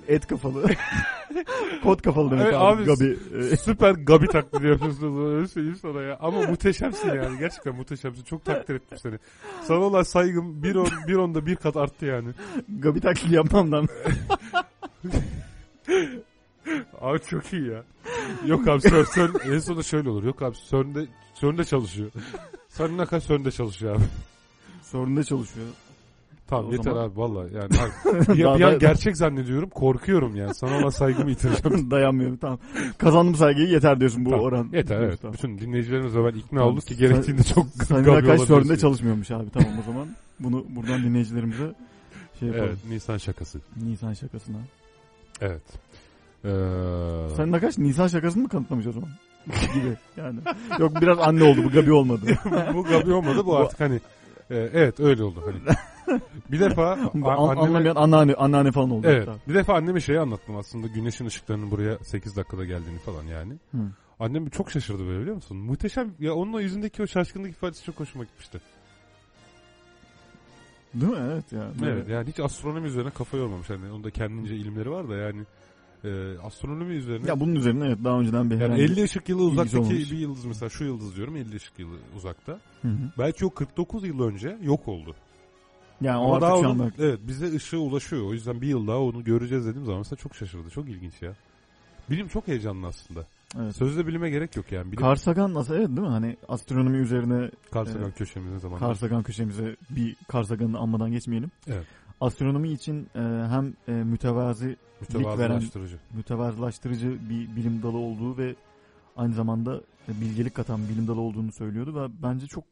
e, et kafalı. Kot kafalı demek Evet, abi. abi, Gabi. E, Süper Gabi taklidi yapıyorsunuz öyle söyleyeyim sana ya. Ama muhteşemsin yani gerçekten muhteşemsin. Çok takdir ettim seni. Sana olan saygım bir, on, bir onda bir kat arttı yani. Gabi taklidi yapmamdan. Abi çok iyi ya. Yok abi Sör, Sör, en sonunda şöyle olur. Yok abi Sörn'de, Sörn'de çalışıyor. Sörn'ün Akaş Sörn'de çalışıyor abi. Sörn'de çalışıyor. Tamam O yeter zaman- abi valla yani abi, bir, an gerçek zannediyorum korkuyorum yani sana olan saygımı yitireceğim. Dayanmıyorum tamam. Kazandım saygıyı yeter diyorsun bu Tamam, oran. Yeter evet. tamam. Bütün dinleyicilerimizle ben ikna Tamam, olduk ki Sa- gerektiğinde çok Salin gabi Akaş diye. çalışmıyormuş abi tamam o zaman. Bunu buradan dinleyicilerimize şey yapalım. Evet Nisan şakası. Nisan şakasına. Evet. Ee, Salin Akaş Nisan şakasını mı kanıtlamış o zaman? gibi yani. Yok biraz anne oldu bu Gabi olmadı. bu Gabi olmadı bu artık hani e, evet öyle oldu hani. Bir defa an- anneme, anlamayan anneanne, anneanne falan oldu. evet, hatta. bir defa anneme şeyi anlattım aslında güneşin ışıklarının buraya 8 dakikada geldiğini falan yani. Hı. Annem çok şaşırdı böyle biliyor musun? Muhteşem ya onun o yüzündeki o şaşkınlık ifadesi çok hoşuma gitmişti. Değil mi? Evet ya. Evet yani hiç astronomi üzerine kafa yormamış hani onda kendince ilimleri var da yani e, astronomi üzerine Ya bunun üzerine evet daha önceden bir yani herhangi 50 ışık yılı uzaktaki olmamış. bir yıldız mesela şu yıldız diyorum 50 ışık yılı uzakta. Hı hı. Belki o 49 yıl önce yok oldu. Yani o Ama artık daha onun, anda evet bize ışığı ulaşıyor. O yüzden bir yıl daha onu göreceğiz dediğim zaman mesela çok şaşırdı. Çok ilginç ya. Bilim çok heyecanlı aslında. evet. Sözde bilime gerek yok yani. Bilim Carl Sagan nasıl evet değil mi? Hani astronomi üzerine Karsagan Evet. köşemiz ne zaman? Carl Sagan köşemize bir Carl Sagan'ı anmadan geçmeyelim. Evet. Astronomi için e, hem e, mütevazi, Mütevazılaştırıcı. mütevazılaştırıcı bir bilim dalı olduğu ve aynı zamanda bilgelik katan bilim dalı olduğunu söylüyordu ve bence çok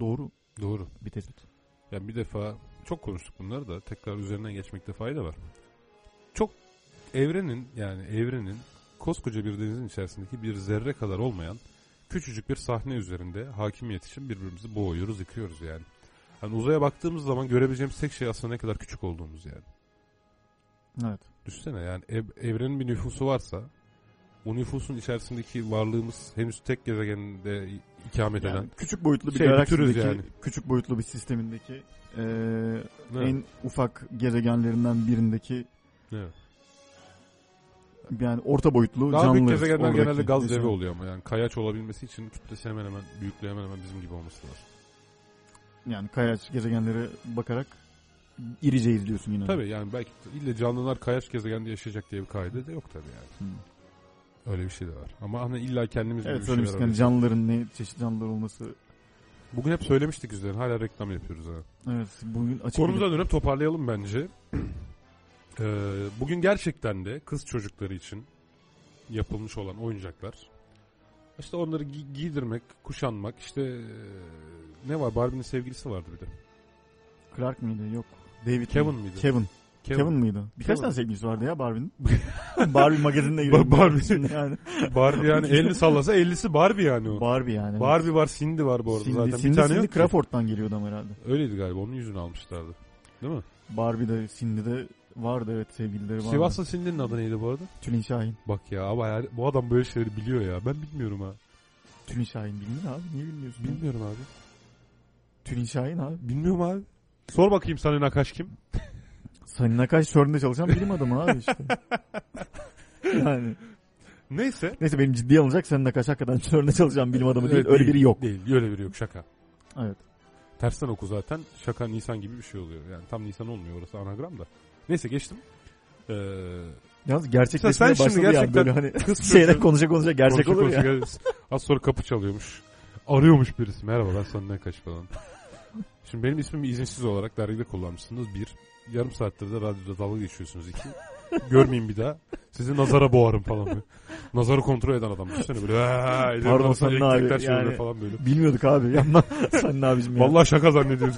doğru Doğru. bir tespit. Yani bir defa çok konuştuk bunları da tekrar üzerinden geçmekte fayda var. Çok evrenin yani evrenin koskoca bir denizin içerisindeki bir zerre kadar olmayan küçücük bir sahne üzerinde hakimiyet için birbirimizi boğuyoruz, yıkıyoruz yani. Hani uzaya baktığımız zaman görebileceğimiz tek şey aslında ne kadar küçük olduğumuz yani. Evet. Düşünsene yani ev- evrenin bir nüfusu varsa o nüfusun içerisindeki varlığımız henüz tek gezegende ikamet eden Yani küçük boyutlu bir Şey, galaksideki, bütünüz yani. küçük boyutlu bir sistemindeki e, Evet. en ufak gezegenlerinden birindeki Evet. yani orta boyutlu Daha büyük canlı. gezegenler oradaki genelde gaz yaşam. devi oluyor ama yani kayaç olabilmesi için kütlesi hemen hemen büyüklüğü hemen hemen bizim gibi olması lazım. Yani kayaç gezegenlere bakarak irice izliyorsun yine. Tabii yani belki ille canlılar kayaç gezegende yaşayacak diye bir kaide de yok tabii yani. Hı. Öyle bir şey de var. Ama hani illa kendimiz Evet bir şeyler arıyoruz. canlıların ne çeşit canlılar olması. Bugün hep söylemiştik üzerine hala reklam yapıyoruz ha. Evet bugün açık Konumuza dönüp toparlayalım bence. Ee, bugün gerçekten de kız çocukları için yapılmış olan oyuncaklar. İşte onları gi- giydirmek, kuşanmak. işte ee, ne var? Barbie'nin sevgilisi vardı bir de. Clark mıydı? Yok. David Kevin miydi? miydi? Kevin. Kevin, mıydı? Birkaç Kevin. tane sevgilisi vardı ya Barbie'nin. Barbie magazinine giriyor. Barbie. yani. Barbie yani 50 sallasa 50'si Barbie yani o. Barbie yani. Barbie var, Cindy var bu arada Cindy, zaten. Cindy, bir tane Cindy yok. Crawford'dan geliyordu ama herhalde. Öyleydi galiba. Onun yüzünü almışlardı. Değil mi? Barbie de Cindy de vardı evet sevgilileri vardı. Sivas'ta Cindy'nin adı neydi bu arada? Tülin Şahin. Bak ya ama yani bu adam böyle şeyleri biliyor ya. Ben bilmiyorum ha. Tülin Şahin bilinir abi. Niye bilmiyorsun? Bilmiyorum abi. Tülin Şahin abi. Bilmiyorum abi. Sor bakayım sana Nakaş kim? Sanin Akaş Sörn'de çalışan bilim adamı abi işte. yani. Neyse. Neyse benim ciddiye alınacak Sanin Akaş hakikaten Sörn'de çalışan bilim adamı değil. Evet, Öyle biri yok. Değil. Öyle biri yok. Şaka. Evet. Tersten oku zaten. Şaka Nisan gibi bir şey oluyor. Yani tam Nisan olmuyor orası anagram da. Neyse geçtim. Ee, Yalnız gerçekleşmeye Sen başladı yani gerçekten böyle hani kız çocuğu- konuşa konuşa gerçek konuşa olur ya. konuşa gel- Az sonra kapı çalıyormuş. Arıyormuş birisi. Merhaba ben sana Nakaş falan. Şimdi benim ismimi izinsiz olarak dergide kullanmışsınız. Bir. Yarım saattir de radyoda dalga geçiyorsunuz. iki. Görmeyin bir daha. Sizi nazara boğarım falan. Nazarı kontrol eden adam. Düşünsene böyle. "Aa, ellerin Pardon, arasına sen ne elektrikler abi? Yani- falan böyle. Bilmiyorduk abi. Sanin abicim ya. Vallahi şaka zannediyoruz.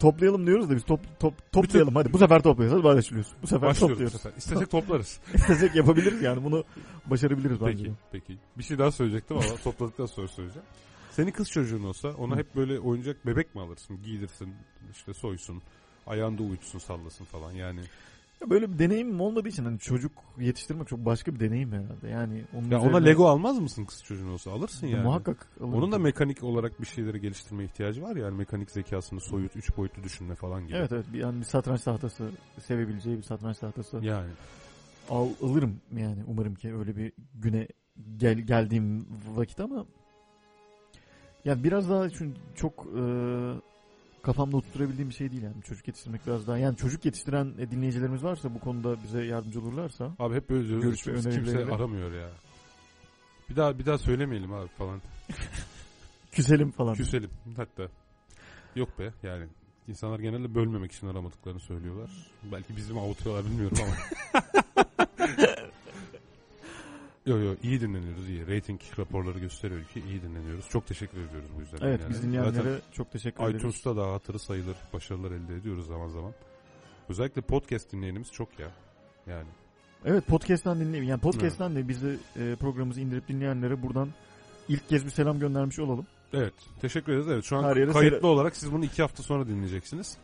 Toplayalım diyoruz da biz top, top, toplayalım hadi. Bu sefer toplayacağız. Hadi başlıyoruz. Bu sefer Başlıyoruz topluyoruz. sefer. İstesek toplarız. İstesek yapabiliriz yani bunu başarabiliriz bence. Peki, peki. Bir şey daha söyleyecektim ama topladıktan sonra söyleyeceğim. Senin kız çocuğun olsa ona hep böyle oyuncak bebek mi alırsın? Giydirsin, işte soysun, ayağında uyutsun, sallasın falan yani. Ya Böyle bir deneyimim olmadığı için hani çocuk yetiştirmek çok başka bir deneyim herhalde. Yani onun Ya ona üzerine- Lego almaz mısın kız çocuğun olsa? Alırsın yani. Muhakkak alırım. Onun da mekanik olarak bir şeyleri geliştirme ihtiyacı var yani mekanik zekasını soyut, üç boyutlu düşünme falan gibi. Evet evet bir, yani bir satranç tahtası sevebileceği bir satranç tahtası Yani. al, alırım yani umarım ki öyle bir güne gel, geldiğim vakit ama yani biraz daha çünkü çok e, kafamda oturtabildiğim bir şey değil yani çocuk yetiştirmek biraz daha yani çocuk yetiştiren e, dinleyicilerimiz varsa bu konuda bize yardımcı olurlarsa Abi hep böyle diyoruz. Görüş ve kimse aramıyor ya. Bir daha bir daha söylemeyelim abi falan. küselim falan. Küselim hatta. Yok be yani. insanlar genelde bölmemek için aramadıklarını söylüyorlar. Belki bizim avutuyorlar bilmiyorum ama. Yo yo iyi dinleniyoruz iyi. Rating raporları gösteriyor ki iyi dinleniyoruz. Çok teşekkür ediyoruz bu yüzden. Evet yani. biz dinleyenlere Zaten çok teşekkür ederiz. iTunes'ta da hatırı sayılır başarılar elde ediyoruz zaman zaman. Özellikle podcast dinleyenimiz çok ya. Yani. Evet podcast'tan dinleyin. Yani podcast'tan de bizi e, programımızı indirip dinleyenlere buradan ilk kez bir selam göndermiş olalım. Evet. Teşekkür ederiz. Evet şu an Her kayıtlı seyre- olarak siz bunu iki hafta sonra dinleyeceksiniz.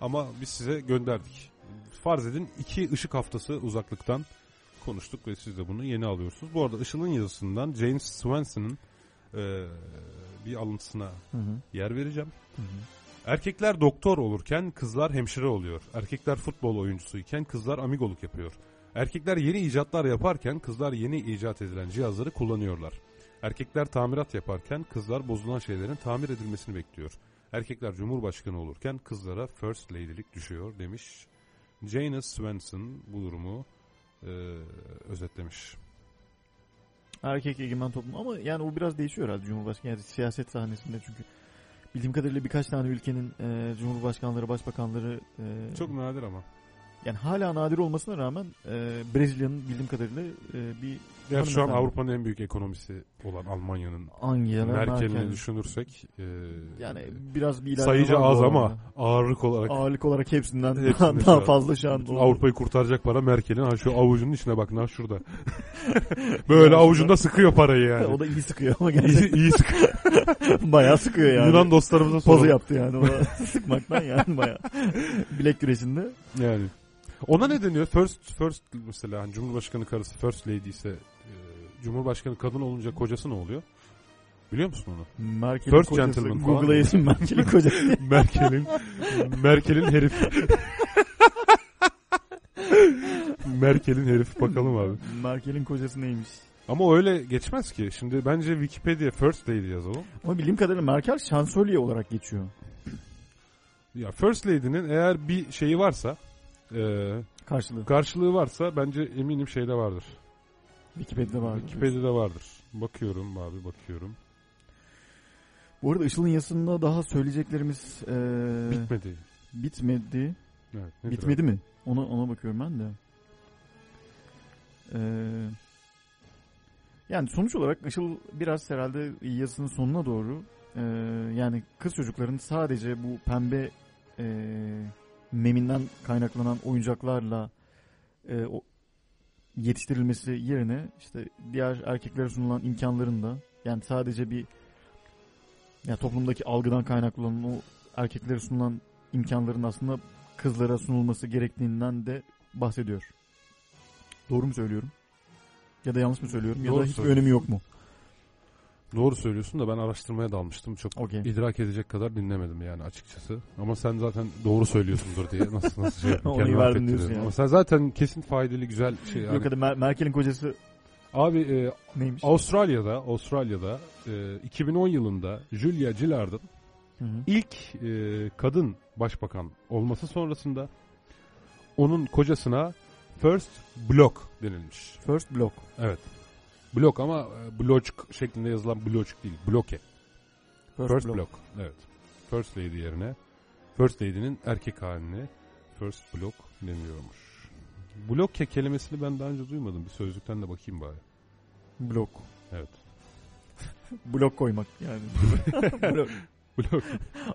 Ama biz size gönderdik. Farz edin iki ışık haftası uzaklıktan konuştuk ve siz de bunu yeni alıyorsunuz. Bu arada Işıl'ın yazısından James Swanson'ın e, bir alıntısına Hı hı. yer vereceğim. Hı hı. Erkekler doktor olurken kızlar hemşire oluyor. Erkekler futbol oyuncusuyken kızlar amigoluk yapıyor. Erkekler yeni icatlar yaparken kızlar yeni icat edilen cihazları kullanıyorlar. Erkekler tamirat yaparken kızlar bozulan şeylerin tamir edilmesini bekliyor. Erkekler cumhurbaşkanı olurken kızlara first lady'lik düşüyor demiş. Janice Swenson bu durumu e, özetlemiş. Erkek egemen toplum ama yani o biraz değişiyor herhalde Cumhurbaşkanı yani siyaset sahnesinde çünkü bildiğim kadarıyla birkaç tane ülkenin e, cumhurbaşkanları, başbakanları e, Çok nadir ama. yani hala nadir olmasına rağmen e, Brezilya'nın bildiğim kadarıyla e, bir Gerçi şu an. Avrupa'nın en büyük ekonomisi olan Almanya'nın Angela Merkel'ini Merkel. düşünürsek e, Yani biraz bir bu az ama ağırlık olarak ağırlık olarak hepsinden Hepsinde şu daha an. fazla şu an. Avrupa'yı kurtaracak para Merkel'in ha şu avucunun içine bak ha şurada. Böyle avucunda sıkıyor parayı yani. O da iyi sıkıyor ama iyi, gerçekten iyi sıkıyor. bayağı sıkıyor yani. Yunan dostlarımıza pozu soralım. yaptı yani sıkmaktan yani bayağı. Bilek güreşinde. Yani. Ona ne deniyor? First first mesela hani Cumhurbaşkanı karısı first lady ise Cumhurbaşkanı kadın olunca kocası ne oluyor? Biliyor musun onu? Merkel'in First kocası. gentleman Google'a yazın Merkel'in kocası. Merkel'in Merkel'in herif. Merkel'in herif bakalım abi. Merkel'in kocası neymiş? Ama öyle geçmez ki. Şimdi bence Wikipedia first lady yazalım. Ama bildiğim kadarıyla Merkel şansölye olarak geçiyor. Ya first lady'nin eğer bir şeyi varsa e, Karşılığı. karşılığı varsa bence eminim şeyde vardır. Wikipedia'da var. Wikipedia'da vardır. Bakıyorum abi bakıyorum. Bu arada Işıl'ın yazısında daha söyleyeceklerimiz e, Bitmedi. bitmedi. Evet, Bitmedi mi? Ona ona bakıyorum ben de. Ee, yani sonuç olarak Işıl biraz herhalde yazısının sonuna doğru e, yani kız çocukların sadece bu pembe e, meminden kaynaklanan oyuncaklarla e, o, yetiştirilmesi yerine işte diğer erkeklere sunulan imkanların da yani sadece bir ya toplumdaki algıdan kaynaklı olan o erkeklere sunulan imkanların aslında kızlara sunulması gerektiğinden de bahsediyor. Doğru mu söylüyorum? Ya da yanlış mı söylüyorum? Ya Doğru da hiçbir söylüyorsun. önemi yok mu? Doğru söylüyorsun da ben araştırmaya dalmıştım. Çok Okey. idrak edecek kadar dinlemedim yani açıkçası. Ama sen zaten doğru söylüyorsundur diye nasıl nasıl şey Onu verdim diyorsun yani. Ama sen zaten kesin faydalı güzel şey yani. Yok hadi Mer- Merkel'in kocası Abi e, neymiş? Avustralya'da Avustralya'da e, 2010 yılında Julia Gillard'ın Hı hı. ilk e, kadın başbakan olması sonrasında onun kocasına First Block denilmiş. First Block. Evet. Blok ama e, bloçk şeklinde yazılan bloçk değil. Bloke. First, First, Block. Block. Evet. First Lady yerine First Lady'nin erkek haline First Block deniyormuş. Bloke kelimesini ben daha önce duymadım. Bir sözlükten de bakayım bari. Blok. Evet. Blok koymak yani. Blok. Blok.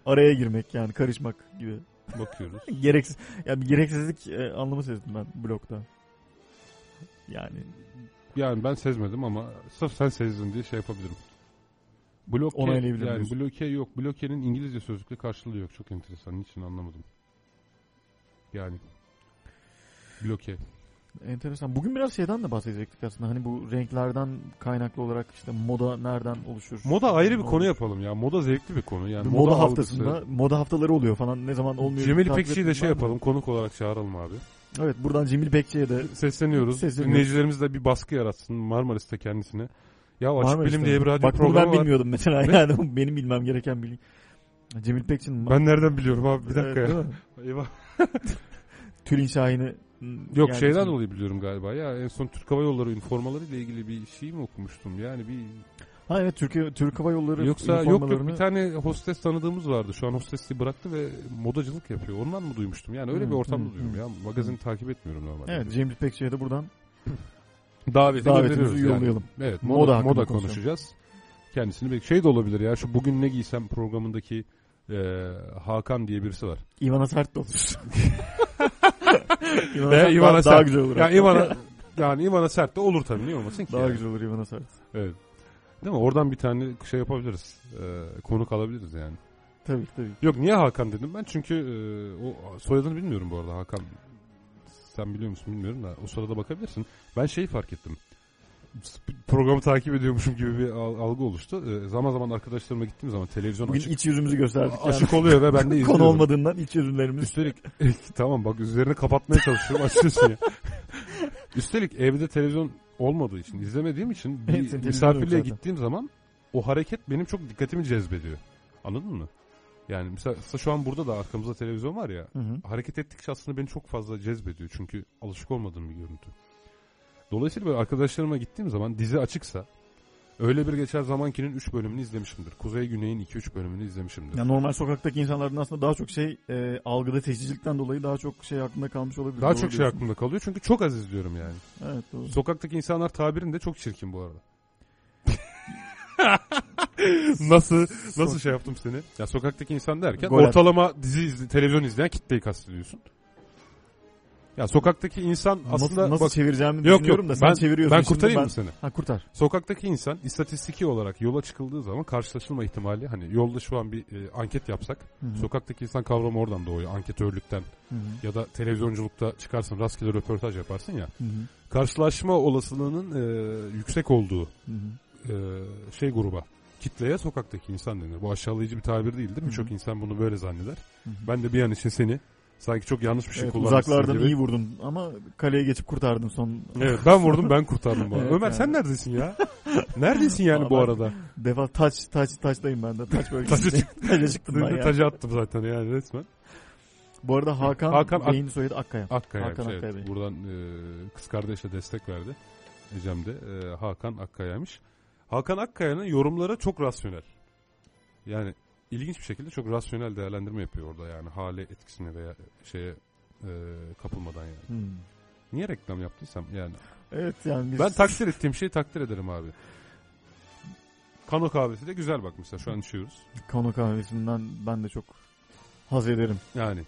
Araya girmek yani karışmak gibi. Bakıyoruz. Gereksiz. Ya bir gereksizlik e, anlamı sezdim ben blokta. Yani Yani ben sezmedim ama sırf sen sezdin diye şey yapabilirim. Bloke, Onaylayabilirim yani diyorsun. bloke yok. Bloke'nin İngilizce sözlükte karşılığı yok. Çok enteresan. Niçin anlamadım. Yani. Bloke. enteresan. Bugün biraz şeyden de bahsedecektik aslında. Hani bu renklerden kaynaklı olarak işte moda nereden oluşur? Moda ayrı bir Ne konu olur? yapalım ya. Moda zevkli bir konu. Yani moda, algısı- haftasında moda haftaları oluyor falan. Ne zaman olmuyor? Cemil İpekçi'yi de şey yapalım. Konuk olarak çağıralım abi. Evet buradan Cemil İpekçi'ye de Sesleniyoruz. Sesleniyoruz. Dinleyicilerimiz de bir baskı yaratsın Marmaris'te kendisine. Ya Açık Marmaris'te Bilim diye bir radyo Bak ben programı var. bilmiyordum mesela. Ne? Yani benim bilmem gereken bilgi. Cemil İpekçi'nin Ben nereden biliyorum abi? Bir dakika Evet, ya. Eyvah. Tülin Şahin'i Yok yani şeyden şimdi- dolayı biliyorum galiba. Ya en son Türk Hava Yolları üniformaları ile ilgili bir şey mi okumuştum? Yani bir Ha evet Türkiye Türk Hava Yolları Yoksa yok yok bir tane hostes tanıdığımız vardı. Şu an hostesliği bıraktı ve modacılık yapıyor. Ondan mı duymuştum? Yani öyle Hmm, bir ortamda hmm, duyuyorum hmm. ya. Magazini takip etmiyorum normalde. Evet Cemil İpekçi'ye de buradan Daveti Davetimizi gönderiyoruz yani. yollayalım. Evet Moda moda, moda konuşacağız. Kendisini bek şey de olabilir ya şu bugün ne giysem programındaki e, Hakan diye birisi var. Ivana Sert de olur. Ivana Ve Sert Ivana daha, güzel olur. Ya hatta. Ivana yani Ivana Sert de olur tabii niye olmasın ki? daha yani. güzel olur Ivana Sert. Evet. Değil mi? Oradan bir tane şey yapabiliriz. E, konuk alabiliriz yani. Tabii tabii. Yok niye Hakan dedim ben çünkü e, o soyadını bilmiyorum bu arada Hakan. Sen biliyor musun bilmiyorum da o sırada bakabilirsin. Ben şeyi fark ettim. Programı takip ediyormuşum gibi bir al- algı oluştu. E, zaman zaman arkadaşlarıma gittiğim zaman televizyon Bugün açık, iç yüzümüzü gösterdik. yani. açık oluyor ve ben de izliyorum. Konu olmadığından iç yüzümlerimiz. Üstelik tamam bak üzerine kapatmaya çalışıyorum açıyorsun ya. Üstelik evde televizyon olmadığı için izlemediğim için bir misafirliğe gittiğim zaman o hareket benim çok dikkatimi cezbediyor. Anladın mı? Yani mesela şu an burada da arkamızda televizyon var ya Hı hı. hareket ettikçe aslında beni çok fazla cezbediyor. Çünkü alışık olmadığım bir görüntü. Dolayısıyla böyle arkadaşlarıma gittiğim zaman dizi açıksa öyle bir geçer zamankinin 3 bölümünü izlemişimdir. Kuzey Güney'in 2-3 bölümünü izlemişimdir. Yani normal sokaktaki insanların aslında daha çok şey e, algıda seçicilikten dolayı daha çok şey aklında kalmış olabilir. Daha Doğru çok şey aklımda kalıyor çünkü çok az izliyorum yani. Evet doğru. Sokaktaki insanlar tabirin de çok çirkin bu arada. nasıl nasıl şey yaptım seni? Ya sokaktaki insan derken Gol ortalama dizi izle, televizyon izleyen kitleyi kastediyorsun. Ya sokaktaki insan aslında nasıl, nasıl bak çevireceğimi yok yok düşünüyorum da sen ben, çeviriyorsun. ben kurtarayım ben- mı seni? Ha kurtar. Sokaktaki insan istatistiki olarak yola çıkıldığı zaman karşılaşılma ihtimali hani yolda şu an bir e, anket yapsak Hı hı. sokaktaki insan kavramı oradan doğuyor anketörlükten Hı hı. ya da televizyonculukta çıkarsın rastgele röportaj yaparsın ya Hı hı. karşılaşma olasılığının e, yüksek olduğu e, şey gruba kitleye sokaktaki insan denir. Bu aşağılayıcı bir tabir değil değil mi? Hı hı. Çok insan bunu böyle zanneder. Hı hı. Ben de bir an için seni sanki çok yanlış bir şey Evet, kullanmışsın uzaklardan gibi. iyi vurdun ama kaleye geçip kurtardın son Evet ben vurdum ben kurtardım bu. Evet, Ömer yani. sen neredesin ya? Neredesin yani bu Vallahi- arada? defa taç taç taçtayım ben de taç bölgesinde. Taça çıktım ben Dün de ya. tacı attım zaten yani resmen. Bu arada Hakan, Hakan Ak- Bey'in soyadı Akkaya. Akkaya. Hakan evet. Akkaya Bey. Buradan e, kız kardeşe destek verdi. Ecem de e, Hakan Akkaya'ymış. Hakan Akkaya'nın yorumları çok rasyonel. Yani ilginç bir şekilde çok rasyonel değerlendirme yapıyor orada yani hale etkisine veya şeye e, kapılmadan yani. Hmm. Niye reklam yaptıysam yani. Evet yani biz Ben takdir ettiğim şeyi takdir ederim abi. Kano kahvesi de güzel bak mesela şu an içiyoruz. Kano kahvesinden ben de çok haz ederim. Yani.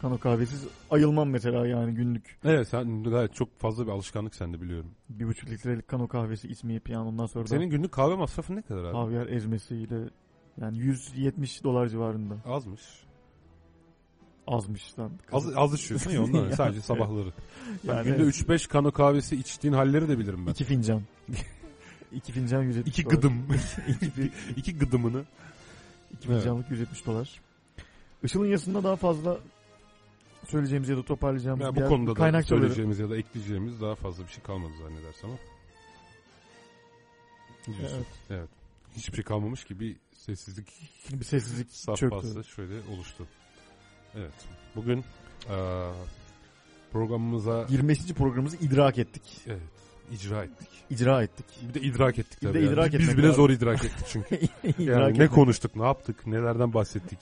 Kano kahvesiz ayılmam mesela yani günlük. Evet sen gayet çok fazla bir alışkanlık sende biliyorum. Bir buçuk litrelik kano kahvesi içmeyip yani ondan sonra da Senin günlük kahve masrafın ne kadar abi? havyar ezmesiyle yani 170 dolar civarında. Azmış. Azmış lan. Az, az içiyorsun ya ondan Yani. sadece sabahları. Yani günde evet. 3-5 kano kahvesi içtiğin halleri de bilirim ben. İki fincan. İki fincan 170 İki dolar. gıdım. iki, iki gıdımını. İki Evet. fincanlık 170 dolar. Işıl'ın yazısında daha fazla söyleyeceğimiz ya da toparlayacağımız Ya bir bu yer- konuda da kaynakçaları. söyleyeceğimiz ya da ekleyeceğimiz daha fazla bir şey kalmadı zannedersem ama. Evet. Evet. Hiçbir şey kalmamış gibi sessizlik Bir sessizlik saf çöktü. bastı şöyle oluştu. Evet. Bugün eee, programımıza 25. programımızı idrak ettik. evet, icra ettik. İcra ettik. Bir de idrak ettik Bir de tabii. yani. idrak Biz bile lazım. zor idrak ettik çünkü. İdrak Yani ne etmek. konuştuk, ne yaptık, nelerden bahsettik.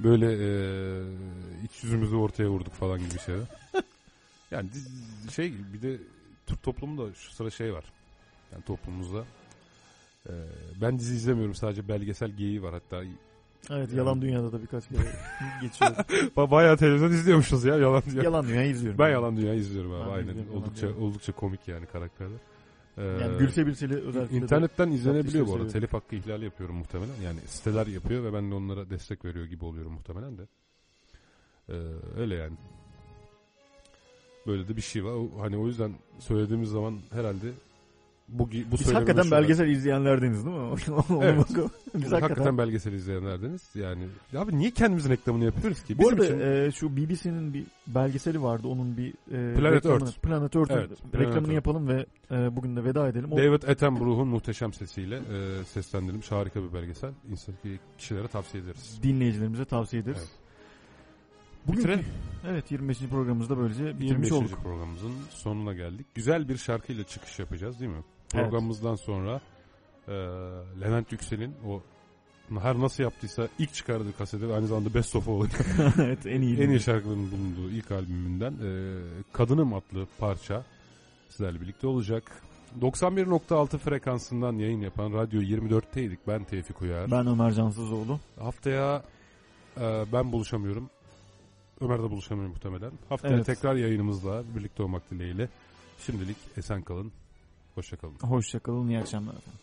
Böyle eee iç yüzümüzü ortaya vurduk falan gibi şeyler. yani şey bir de Türk toplumunda şu sıra şey var. Yani toplumumuzda eee, ben dizi izlemiyorum sadece belgesel geyiği var hatta. Evet yalan dünyada da birkaç kere geçiyor. Ba- Bayağı televizyon izliyormuşuz ya yalan dünya. yalan dünyayı izliyorum. Ben yalan dünya izliyorum abi Ben aynen. izliyorum, oldukça dünya. oldukça komik yani karakterler. Eee, Yani Gülse Bilseli özellikle İnternetten izlenebiliyor bu arada. seviyorum. Telif hakkı ihlali yapıyorum muhtemelen. Yani siteler yapıyor ve ben de onlara destek veriyor gibi oluyorum muhtemelen de. Ee, öyle yani. Böyle de bir şey var. O- Hani o yüzden söylediğimiz zaman herhalde bu bu Biz hakikaten şurada. belgesel izleyenlerdeniz değil mi? Evet. bakalım. Biz Biz hakikaten. belgesel izleyenlerdeniz. Yani ya abi niye kendimizin reklamını yapıyoruz ki? Bu Bizim arada için e, şu BBC'nin bir belgeseli vardı. Onun bir e, Planet reklamını- Earth. Planet Earth'ün Evet, Planet reklamını Earth. yapalım ve e, bugün de veda edelim. O, David Attenborough'un muhteşem sesiyle e, seslendirilmiş harika bir belgesel. İnsan kişilere tavsiye ederiz. dinleyicilerimize tavsiye ederiz. Evet. Bugün Bitirelim. Evet 25. programımızda böylece bitirmiş 25. olduk. programımızın sonuna geldik. Güzel bir şarkıyla çıkış yapacağız değil mi? Evet. Programımızdan sonra e, Levent Yüksel'in o her nasıl yaptıysa ilk çıkardığı kaseti aynı zamanda Best of All evet en iyi. en iyi şarkıların bulunduğu ilk albümünden e, Kadınım adlı parça sizlerle birlikte olacak. 91.6 frekansından yayın yapan Radyo 24'teydik. Ben Tevfik Uyar. Ben Ömer Cansızoğlu. Haftaya e, ben buluşamıyorum. Ömer de buluşamıyor muhtemelen. Haftaya Evet. tekrar yayınımızla birlikte olmak dileğiyle. Şimdilik esen kalın. Hoşça kalın. Hoşçakalın. iyi akşamlar efendim.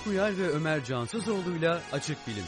Tevfik Uyar ve Ömer Cansızoğlu'yla Açık Bilim.